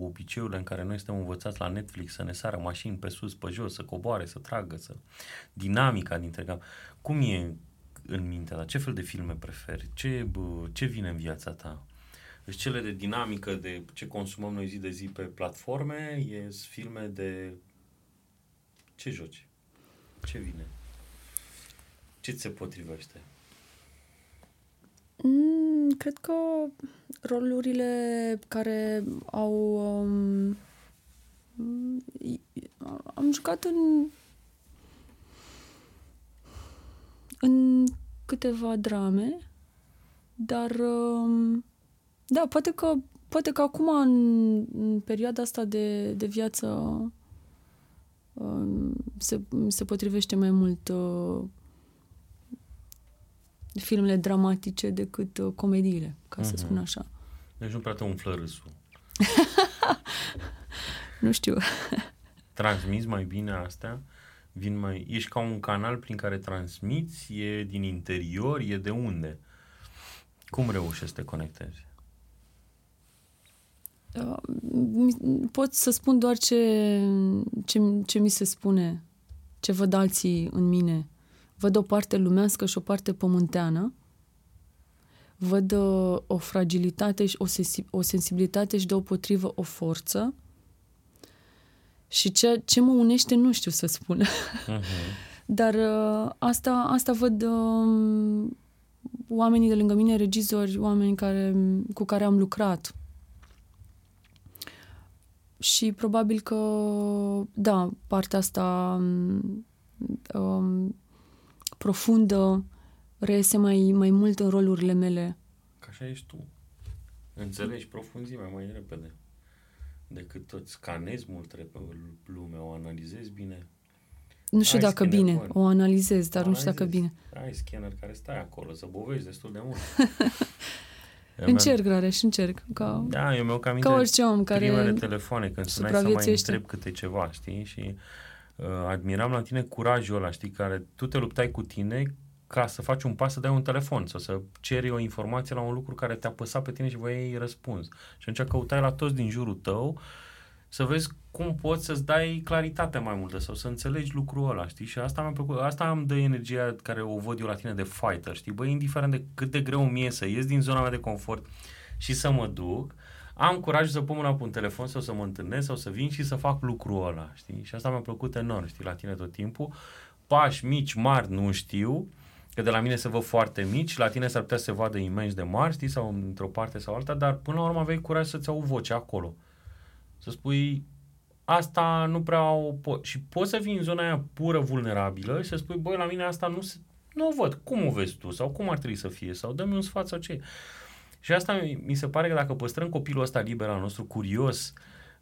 S2: obiceiurile în care noi suntem învățați la Netflix să ne sară mașini pe sus, pe jos, să coboare, să tragă, să... dinamica dintre gam. Cum e în mintea ta? Ce fel de filme preferi? Ce, bă, ce vine în viața ta? Deci cele de dinamică de ce consumăm noi zi de zi pe platforme, e filme de ce joci? Ce vine? Ce ți se potrivește?
S1: Mm, cred că rolurile care au... Um, i- am jucat în în câteva drame, dar um, da, poate că poate că acum în, în perioada asta de, de viață um, se, se potrivește mai mult uh, filmele dramatice decât uh, comediile, ca să
S2: Mhm.
S1: spun așa.
S2: Deci nu prea te umflă râsul.
S1: Nu știu.
S2: Transmiți mai bine astea? Vin mai... Ești ca un canal prin care transmiți? E din interior? E de unde? Cum reușești să te conectezi?
S1: Uh, mi- pot să spun doar ce, ce, ce mi se spune, ce văd alții în mine. Văd o parte lumească și o parte pământeană. Văd uh, o fragilitate și o, sensi- o sensibilitate și deopotrivă o forță. Și ce, ce mă unește nu știu să spun.
S2: Uh-huh.
S1: Dar uh, asta, asta văd uh, oamenii de lângă mine, regizori, oameni care, cu care am lucrat. Și probabil că, da, partea asta um, um, profundă reiese mai, mai mult în rolurile mele
S2: Ca Așa ești tu. Înțelegi profunzimea mai repede decât tot. Scanezi mult repede lumea, o analizezi bine.
S1: Nu știu
S2: Ai
S1: dacă
S2: scanner
S1: bine,
S2: bun.
S1: o analizez, dar
S2: O
S1: nu știu dacă
S2: analizezi.
S1: bine.
S2: Ai scanner care stai acolo, să bovești destul de mult. Eu
S1: Încerc, Rareș, încerc. Ca,
S2: Da, eu mi-au cam
S1: ca orice om care...
S2: primele telefoane, când sunai să mai
S1: supraviețuiește.
S2: întreb câte ceva, știi? Și uh, admiram la tine curajul ăla, știi? Care tu te luptai cu tine ca să faci un pas să dai un telefon sau să ceri o informație la un lucru care te-a păsat pe tine și voiai răspuns. Și atunci căutai la toți din jurul tău să vezi cum poți să-ți dai claritate mai multă sau să înțelegi lucrul ăla, știi? Și asta mi-a plăcut, asta îmi dă energia care o văd eu la tine de fighter, știi? Băi, indiferent de cât de greu mi e să ies din zona mea de confort și să mă duc, am curaj să pun mâna pe un telefon sau să mă întâlnesc sau să vin și să fac lucrul ăla, știi? Și asta mi-a plăcut enorm, știi, la tine tot timpul. Pași mici, mari, nu știu, că de la mine se văd foarte mici, la tine s-ar putea să se vadă imens de mari, știi, sau într-o parte sau alta, dar până la urmă aveai curaj să-ți au voce acolo. Să spui, asta nu prea o pot. Și poți să fii în zona aia pură vulnerabilă și să spui, băi, la mine asta nu, se, nu o văd. Cum o vezi tu? Sau cum ar trebui să fie? Sau dă-mi un sfat sau ce? Și asta mi mi se pare că dacă păstrăm copilul ăsta liber al nostru, curios,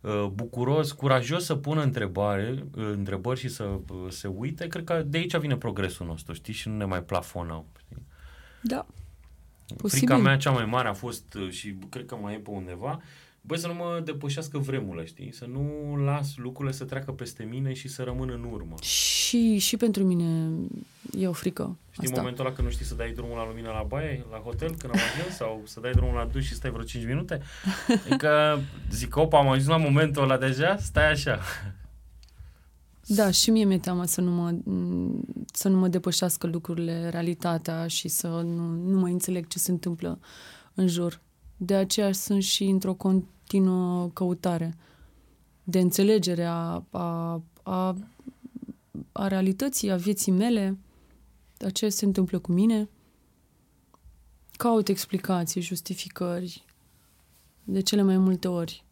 S2: uh, bucuros, curajos să pună întrebare, uh, întrebări și să uh, se uite, cred că de aici vine progresul nostru, știi? Și nu ne mai plafonăm, știi?
S1: Da.
S2: Frica
S1: Posibil.
S2: mea cea mai mare a fost, uh, și cred că mai e pe undeva, băi, să nu mă depășească vremurile, știi? Să nu las lucrurile să treacă peste mine și să rămân în urmă.
S1: Și, și pentru mine e o frică
S2: Știi
S1: asta.
S2: momentul ăla când nu știi să dai drumul la lumină la baie, la hotel, când am ajuns, sau să dai drumul la duș și stai vreo 5 minute? Adică zic, opa, am ajuns la momentul ăla deja, stai așa.
S1: Da, și mie mi-e teamă să nu mă, să nu mă depășească lucrurile, realitatea și să nu, nu mai înțeleg ce se întâmplă în jur. De aceea sunt și într-o continuă căutare de înțelegere a, a, a, a realității, a vieții mele, a ce se întâmplă cu mine. Caut explicații, justificări, de cele mai multe ori.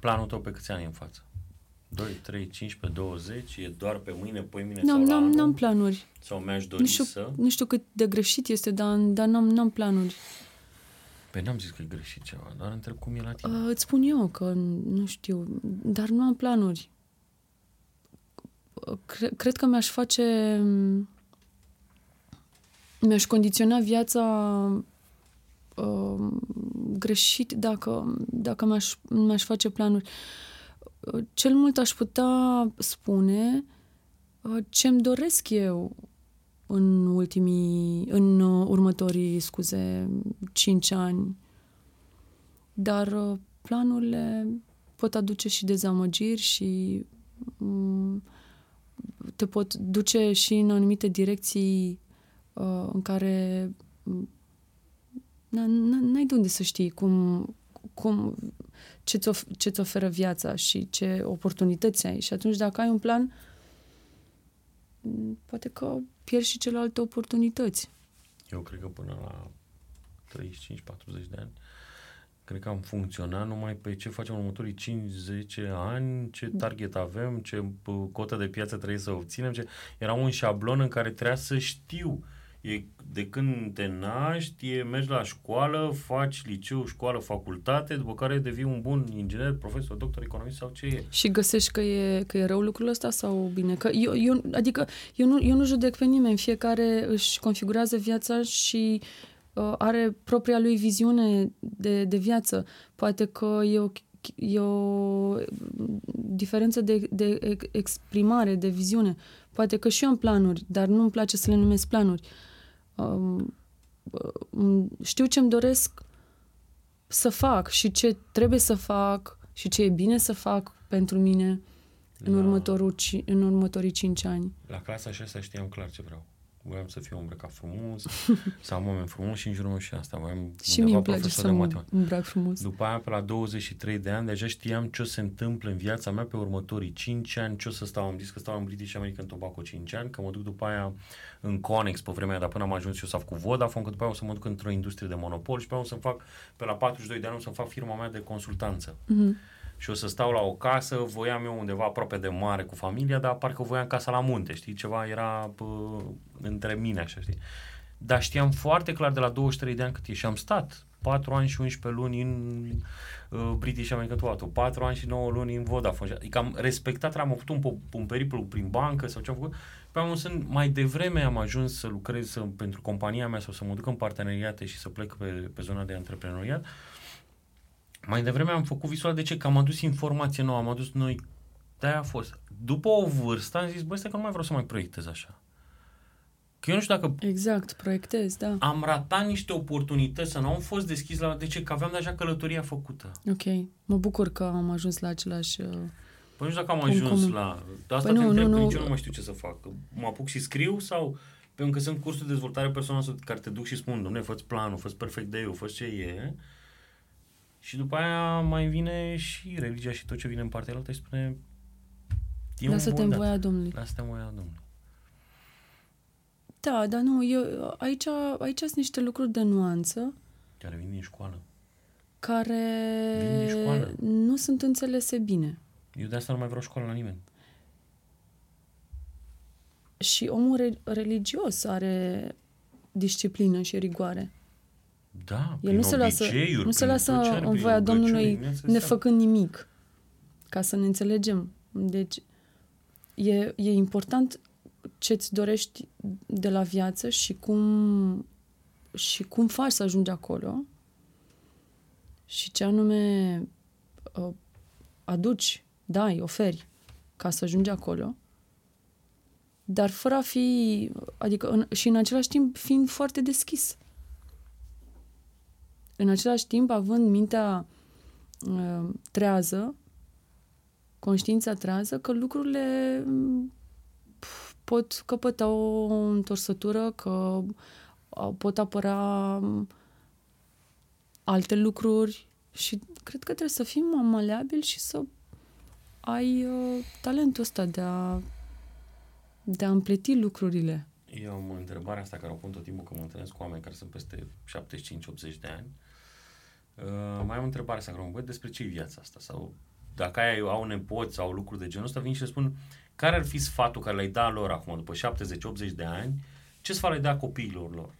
S2: Planul tău pe câți ani e în față? 2, 3, 15, 20? E doar pe mâine, pe mâine
S1: N-am,
S2: sau la
S1: n-am,
S2: anul?
S1: n-am planuri.
S2: Sau mi-aș dori
S1: Nu știu,
S2: să?
S1: nu știu cât de greșit este, dar, dar n-am, n-am planuri.
S2: Păi n-am zis că e greșit ceva, doar întreb cum e la tine.
S1: Uh, îți spun eu că nu știu, dar nu am planuri. Uh, Cre- cred că mi-aș face... Mi-aș condiționa viața uh, greșit dacă, dacă mi-aș, mi-aș face planuri. Uh, Cel mult aș putea spune uh, ce-mi doresc eu în ultimii, în uh, următorii, scuze, cinci ani. Dar uh, planurile pot aduce și dezamăgiri și mm, te pot duce și în anumite direcții uh, în care mm, n- n- n-ai de unde să știi cum, cum ce-ți, of- ce-ți oferă viața și ce oportunități ai. Și atunci dacă ai un plan, mm, poate că pierzi și celelalte oportunități.
S2: Eu cred că până la 35-40 de ani, cred că am funcționat numai pe ce facem în următorii 5-10 ani, ce target avem, ce p- cotă de piață trebuie să obținem. Ce... Era un șablon în care trebuia să știu. E, de când te naști, e, mergi la școală, faci liceu, școală, facultate, după care devii un bun inginer, profesor, doctor, economist sau ce e.
S1: Și găsești că e, că e rău lucrul ăsta sau bine? Că eu, eu, adică eu nu, eu nu judec pe nimeni, fiecare își configurează viața și uh, are propria lui viziune de, de viață. Poate că e o, e o diferență de, de ex- exprimare, de viziune. Poate că și eu am planuri, dar nu-mi place să le numesc planuri. Um, um, știu ce-mi doresc să fac și ce trebuie să fac și ce e bine să fac pentru mine în,
S2: La-
S1: următorul, ci- în următorii cinci ani.
S2: La clasa 6 știam clar ce vreau. Voiam să fiu îmbrăcat frumos, să am oameni frumos și în jurul meu și asta. Voiam
S1: Și mie
S2: undeva
S1: îmi place
S2: profesor
S1: să
S2: de
S1: mă
S2: matematică.
S1: îmbrac frumos.
S2: După aia, pe la 23 de ani, deja știam ce o se întâmplă în viața mea pe următorii 5 ani, ce o să stau. Am zis că stau în British American Tobacco 5 ani, că mă duc după aia în Conex pe vremea aia, dar până am ajuns eu să fac cu Vodafone, că după aia o să mă duc într-o industrie de monopol și pe aia o să fac, pe la 42 de ani, o să fac firma mea de consultanță.
S1: Mhm.
S2: Și o să stau la o casă, voiam eu undeva aproape de mare cu familia, dar parcă voiam casa la munte, știi, ceva era pă, între mine, așa, știi. dar știam foarte clar de la 23 de ani cât e și am stat 4 ani și 11 luni în uh, British American Tobacco, 4 ani și 9 luni în Vodafone. Adică am respectat, am făcut un, un periplu prin bancă sau ce am făcut. Pe am sunt, mai devreme am ajuns să lucrez să, pentru compania mea sau să mă duc în parteneriate și să plec pe, pe zona de antreprenoriat. Mai devreme am făcut visul de ce? Că am adus informație nouă, am adus noi de-aia a fost. După o vârstă am zis, băi, că nu mai vreau să mai proiectez așa. Că eu nu știu dacă...
S1: Exact, proiectez, da.
S2: Am ratat niște oportunități să nu am fost deschis la... De ce? Că aveam deja călătoria făcută.
S1: Ok. Mă bucur că am ajuns la același... Uh...
S2: Păi nu știu dacă am ajuns comun. la... De asta păi te nu, întreb, nu, nu. nici eu nu mai știu ce să fac. Mă apuc și scriu sau... Pentru că sunt cursuri de dezvoltare personală care te duc și spun, domne, fă planul, fă perfect de eu, fă ce e. Și după aia mai vine și religia și tot ce vine în partea altă și spune
S1: Lasă-te în voia Domnului.
S2: Lasă-te în voia Domnului.
S1: Da, dar nu, eu, aici, aici sunt niște lucruri de nuanță.
S2: Care vin din școală.
S1: Care
S2: vin din școală.
S1: nu sunt înțelese bine.
S2: Eu de asta nu mai vreau școală la nimeni.
S1: Și omul re- religios are disciplină și rigoare.
S2: Da,
S1: El nu se lasă, nu se lasă în voia Domnului nefăcând nimic. Ca să ne înțelegem. Deci, e, e important ce îți dorești de la viață și cum, și cum faci să ajungi acolo și ce anume uh, aduci, dai, oferi ca să ajungi acolo, dar fără a fi, adică în, și în același timp fiind foarte deschis. În același timp, având mintea uh, trează, conștiința trează, că lucrurile pot căpăta o întorsătură, că pot apăra alte lucruri și cred că trebuie să fim maleabil și să ai uh, talentul ăsta de a, de a împleti lucrurile.
S2: Eu am întrebarea asta care o pun tot timpul când mă întâlnesc cu oameni care sunt peste 75-80 de ani. Uh, mai am întrebarea asta care mă despre ce e viața asta sau dacă ai, au nepoți sau lucruri de genul ăsta, vin și le spun care ar fi sfatul care le-ai da lor acum, după 70-80 de ani, ce sfat le da copiilor lor?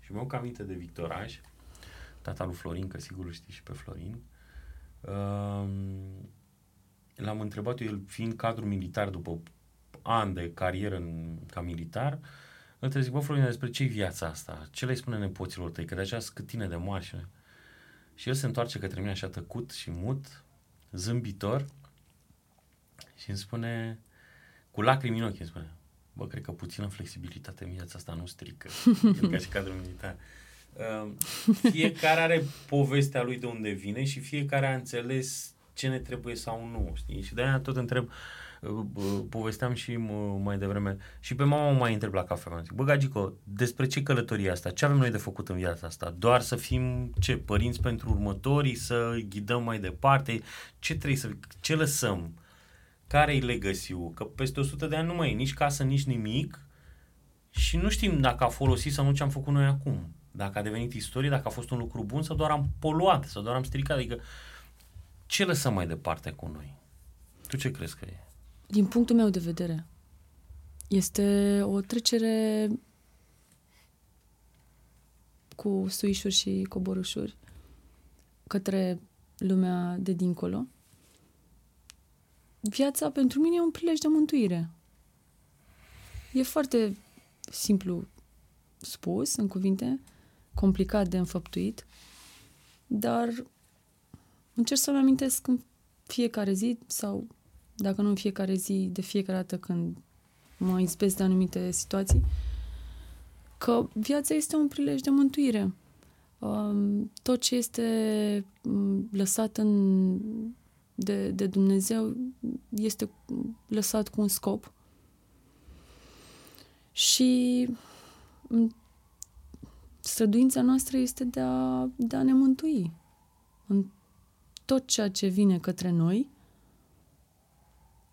S2: Și mi-au aminte de Victoraj, tata lui Florin, că sigur îl știi și pe Florin. Um, l-am întrebat eu, el fiind cadru militar după ani de carieră în, ca militar, îl trebuie zic, bă, Florin, despre ce viața asta? Ce le spune nepoților tăi? Că de aceea scâtine de moașă. Și el se întoarce către mine așa tăcut și mut, zâmbitor și îmi spune, cu lacrimi în ochi, îmi spune, bă, cred că puțină flexibilitate în viața asta nu strică, ca și cadru militar. Uh, fiecare are povestea lui de unde vine și fiecare a înțeles ce ne trebuie sau nu, știi? Și de-aia tot întreb, uh, povesteam și mai devreme, și pe mama mai întreb la cafea, zic, bă, Gagico, despre ce călătorie asta? Ce avem noi de făcut în viața asta? Doar să fim, ce, părinți pentru următorii, să ghidăm mai departe? Ce trebuie să, ce lăsăm? care-i legacy Că peste 100 de ani nu mai e nici casă, nici nimic și nu știm dacă a folosit sau nu ce am făcut noi acum. Dacă a devenit istorie, dacă a fost un lucru bun sau doar am poluat sau doar am stricat. Adică ce lăsăm mai departe cu noi? Tu ce crezi că e?
S1: Din punctul meu de vedere, este o trecere cu suișuri și coborușuri către lumea de dincolo, viața pentru mine e un prilej de mântuire. E foarte simplu spus, în cuvinte, complicat de înfăptuit, dar încerc să-mi amintesc în fiecare zi sau, dacă nu în fiecare zi, de fiecare dată când mă izbesc de anumite situații, că viața este un prilej de mântuire. Um, tot ce este um, lăsat în de, de Dumnezeu este lăsat cu un scop. Și străduința noastră este de a, de a ne mântui în tot ceea ce vine către noi.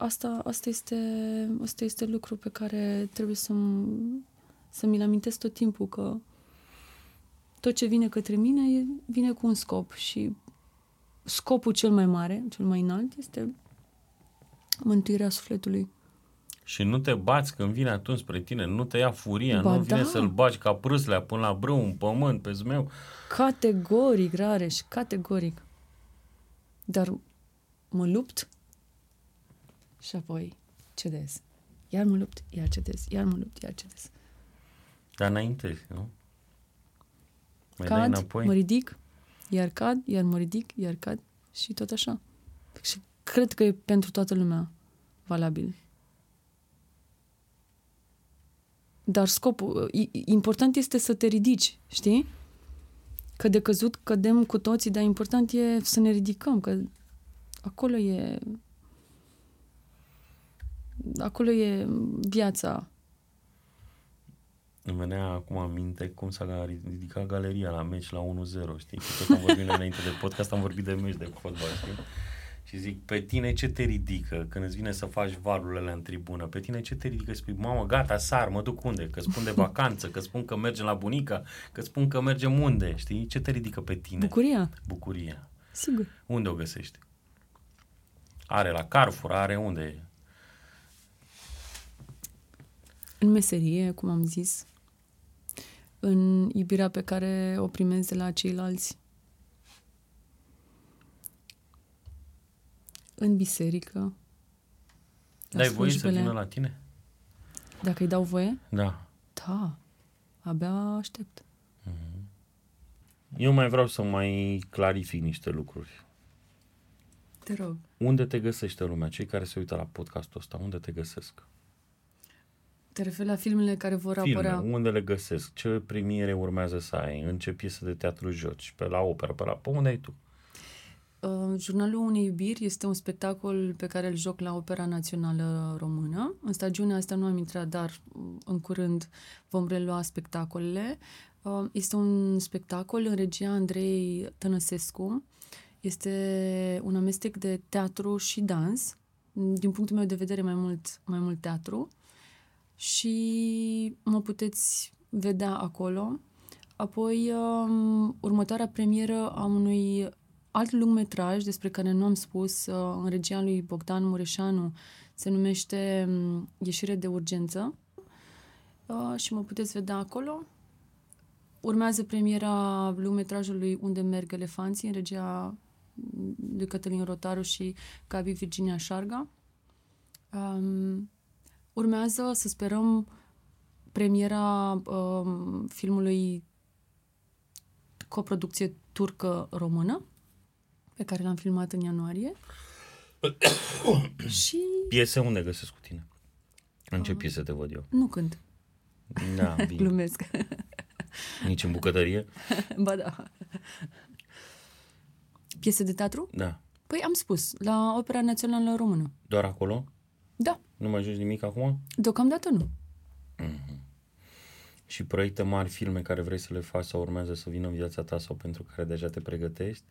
S1: Asta, asta, este, asta este lucru pe care trebuie să, să mi-l amintesc tot timpul, că tot ce vine către mine vine cu un scop și scopul cel mai mare, cel mai înalt, este mântuirea sufletului
S2: și nu te bați când vine atunci spre tine, nu te ia furia,
S1: Ba
S2: nu vine
S1: da.
S2: să-l bagi ca prâslea până la brâu, în pământ, pe zmeu.
S1: Categoric, Rareș, categoric. Dar mă lupt și apoi cedez. Iar mă lupt, iar cedez, iar mă lupt, iar cedez.
S2: Dar înainte, nu? Mai dai
S1: Cad,
S2: înapoi?
S1: mă ridic, iar cad, iar mă ridic, iar cad și tot așa. Și cred că e pentru toată lumea valabil. Dar scopul, i- i- important este să te ridici, știi? Că de căzut cădem cu toții, dar important e să ne ridicăm, că acolo e acolo e viața.
S2: Îmi venea acum aminte cum s-a ridicat galeria la meci la 1-0, știi? Că tot am vorbit noi înainte de podcast, am vorbit de meci de fotbal, știi? Și zic, pe tine ce te ridică când îți vine să faci valurile în tribună? Pe tine ce te ridică? Spui, mamă, gata, sar, mă duc unde? Că spun de vacanță, că spun că mergem la bunica, că spun că mergem unde, știi? Ce te ridică pe tine?
S1: Bucuria,
S2: Bucuria.
S1: sigur.
S2: Unde o găsești? Are la Carrefour, are unde?
S1: În meserie, cum am zis, în iubirea pe care o primezi de la ceilalți, în biserică, la
S2: Dai voie să
S1: slujbele.
S2: vină la tine?
S1: Dacă îi dau voie,
S2: Da.
S1: da, abia aștept.
S2: Eu mai vreau să mai clarific niște lucruri.
S1: Te rog.
S2: Unde te găsește lumea? Cei care se uită la podcastul ăsta, unde te găsesc?
S1: Te referi la filmele care vor
S2: Filme,
S1: apărea?
S2: unde le găsesc? Ce premiere urmează să ai? În ce piesă de teatru joci? Pe la operă? Pe la... Pe unde ai tu?
S1: Uh, Jurnalul unei iubiri este un spectacol pe care îl joc la Opera Națională Română. În stagiunea asta nu am intrat, dar uh, în curând vom relua spectacolele. Uh, Este un spectacol în regia Andrei Tănăsescu. Este un amestec de teatru și dans. Din punctul meu de vedere, mai mult, mai mult teatru. Și mă puteți vedea acolo. Apoi, um, următoarea premieră a unui alt lungmetraj despre care nu am spus, uh, în regia lui Bogdan Mureșanu, se numește um, Ieșire de urgență uh, și mă puteți vedea acolo. Urmează premiera lungmetrajului Unde merg elefanții, în regia mm, lui Cătălin Rotaru și Gabi Virginia Șarga. Um, urmează, să sperăm, premiera um, filmului coproducție turcă-română, pe care l-am filmat în ianuarie. și
S2: Piese unde găsesc cu tine? În ce piese te văd eu?
S1: nu cânt,
S2: Da, bine.
S1: glumesc.
S2: Nici în bucătărie?
S1: ba da. Piese de teatru?
S2: Da.
S1: Păi am spus, la Opera Națională Română.
S2: Doar acolo?
S1: Da,
S2: Nu mai joci nimic acum?
S1: deocamdată nu.
S2: Și proiecte mari, filme care vrei să le faci sau urmează să vină în viața ta sau pentru care deja te pregătești?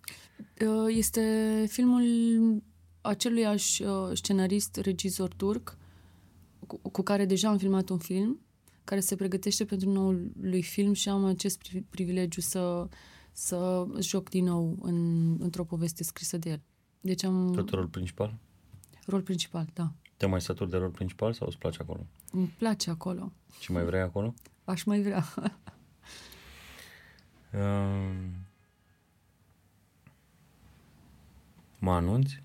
S1: Uh, Este filmul aceluiași uh, scenarist, regizor turc, cu, cu care deja am filmat un film, care se pregătește pentru noul lui film și am acest pri- privilegiu să, să joc din nou în, într-o poveste scrisă de el. Deci am
S2: Tot rol principal?
S1: rol principal, da.
S2: Te mai saturi de rol principal sau îți place acolo?
S1: Îmi place acolo.
S2: Și mai vrei acolo?
S1: Aș mai vrea.
S2: Um, mă anunți?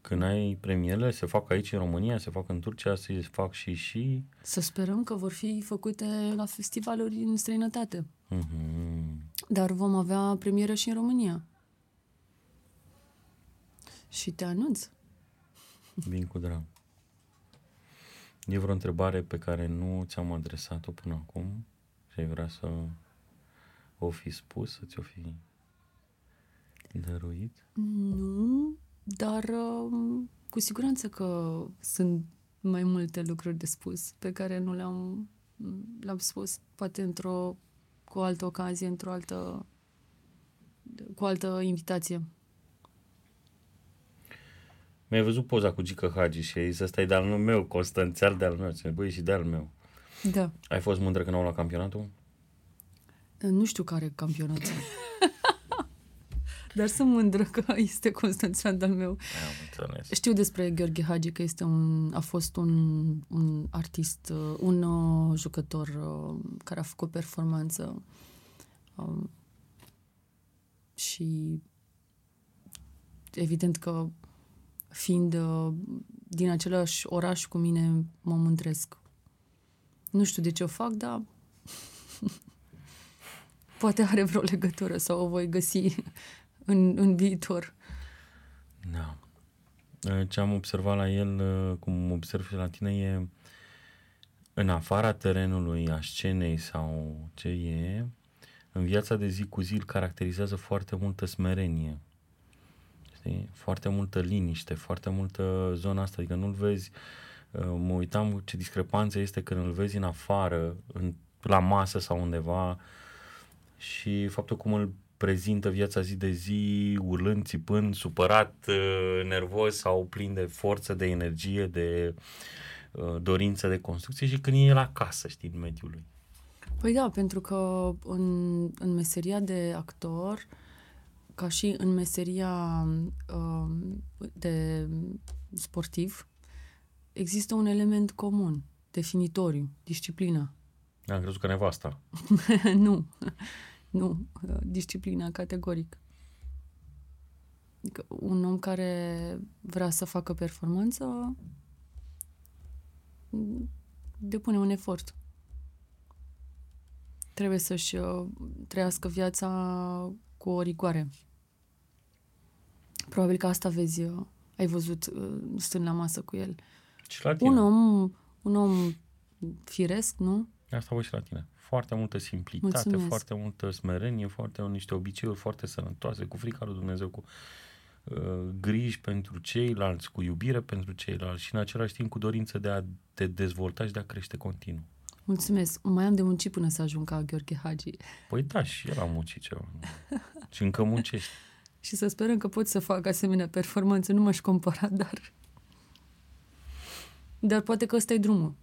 S2: Când ai premierele, se fac aici în România, se fac în Turcia, se fac și și...
S1: Să sperăm că vor fi făcute la festivaluri în străinătate.
S2: Mhm.
S1: Dar vom avea premieră și în România. Și te anunț.
S2: Vin cu drag. E vreo întrebare pe care nu ți-am adresat-o până acum și ai vrea să o fi spus, să ți-o fi dăruit?
S1: Nu, dar um, cu siguranță că sunt mai multe lucruri de spus pe care nu le-am, le-am spus, poate într-o, cu o altă ocazie, într-o altă, cu o altă invitație.
S2: Mi-ai văzut poza cu Gică Hagi și ai zis, ăsta e de-al meu, Constanțeal de-al meu. Zice, Băi, și de-al meu.
S1: Da.
S2: Ai fost mândră când au luat campionatul?
S1: Nu știu care campionat. Dar sunt mândră că este Constanțan al meu.
S2: Am înțeles.
S1: Știu despre Gheorghe Hagi că este un, a fost un, un artist, uh, un uh, jucător uh, care a făcut performanță um, și evident că fiind uh, din același oraș cu mine, mă mândresc. Nu știu de ce o fac, dar poate are vreo legătură sau o voi găsi în, în viitor.
S2: Da. Ce am observat la el, cum observ și la tine, e în afara terenului, a scenei sau ce e, în viața de zi cu zi îl caracterizează foarte multă smerenie. Știi? Foarte multă liniște, foarte multă zona asta, adică nu-l vezi, mă uitam ce discrepanță este când îl vezi în afară, în, la masă sau undeva și faptul cum îl prezintă viața zi de zi, urlând, țipând, supărat, uh, nervos sau plin de forță, de energie, de uh, dorință de construcție și când e la casă, știi, în mediul lui.
S1: Păi da, pentru că în, în meseria de actor, ca și în meseria uh, de sportiv, există un element comun, definitoriu, disciplina.
S2: Am crezut că nevasta.
S1: nu. Nu, disciplina, categoric. Adică un om care vrea să facă performanță depune un efort. Trebuie să-și uh, trăiască viața cu o rigoare. Probabil că asta vezi, uh, ai văzut uh, stând la masă cu el.
S2: Și la tine.
S1: Un om, un om firesc, nu?
S2: Asta văd și la tine foarte multă simplitate, Mulțumesc. foarte multă smerenie, foarte niște obiceiuri foarte sănătoase, cu frica lui Dumnezeu, cu uh, griji pentru ceilalți, cu iubire pentru ceilalți și în același timp cu dorință de a te dezvolta și de a crește continuu.
S1: Mulțumesc. Mai am de muncit până să ajung ca Gheorghe Hagi.
S2: Păi da, și el a muncit ceva. și încă muncești.
S1: și să sperăm că pot să fac asemenea performanțe. Nu m-aș compara, dar... Dar poate că ăsta e drumul.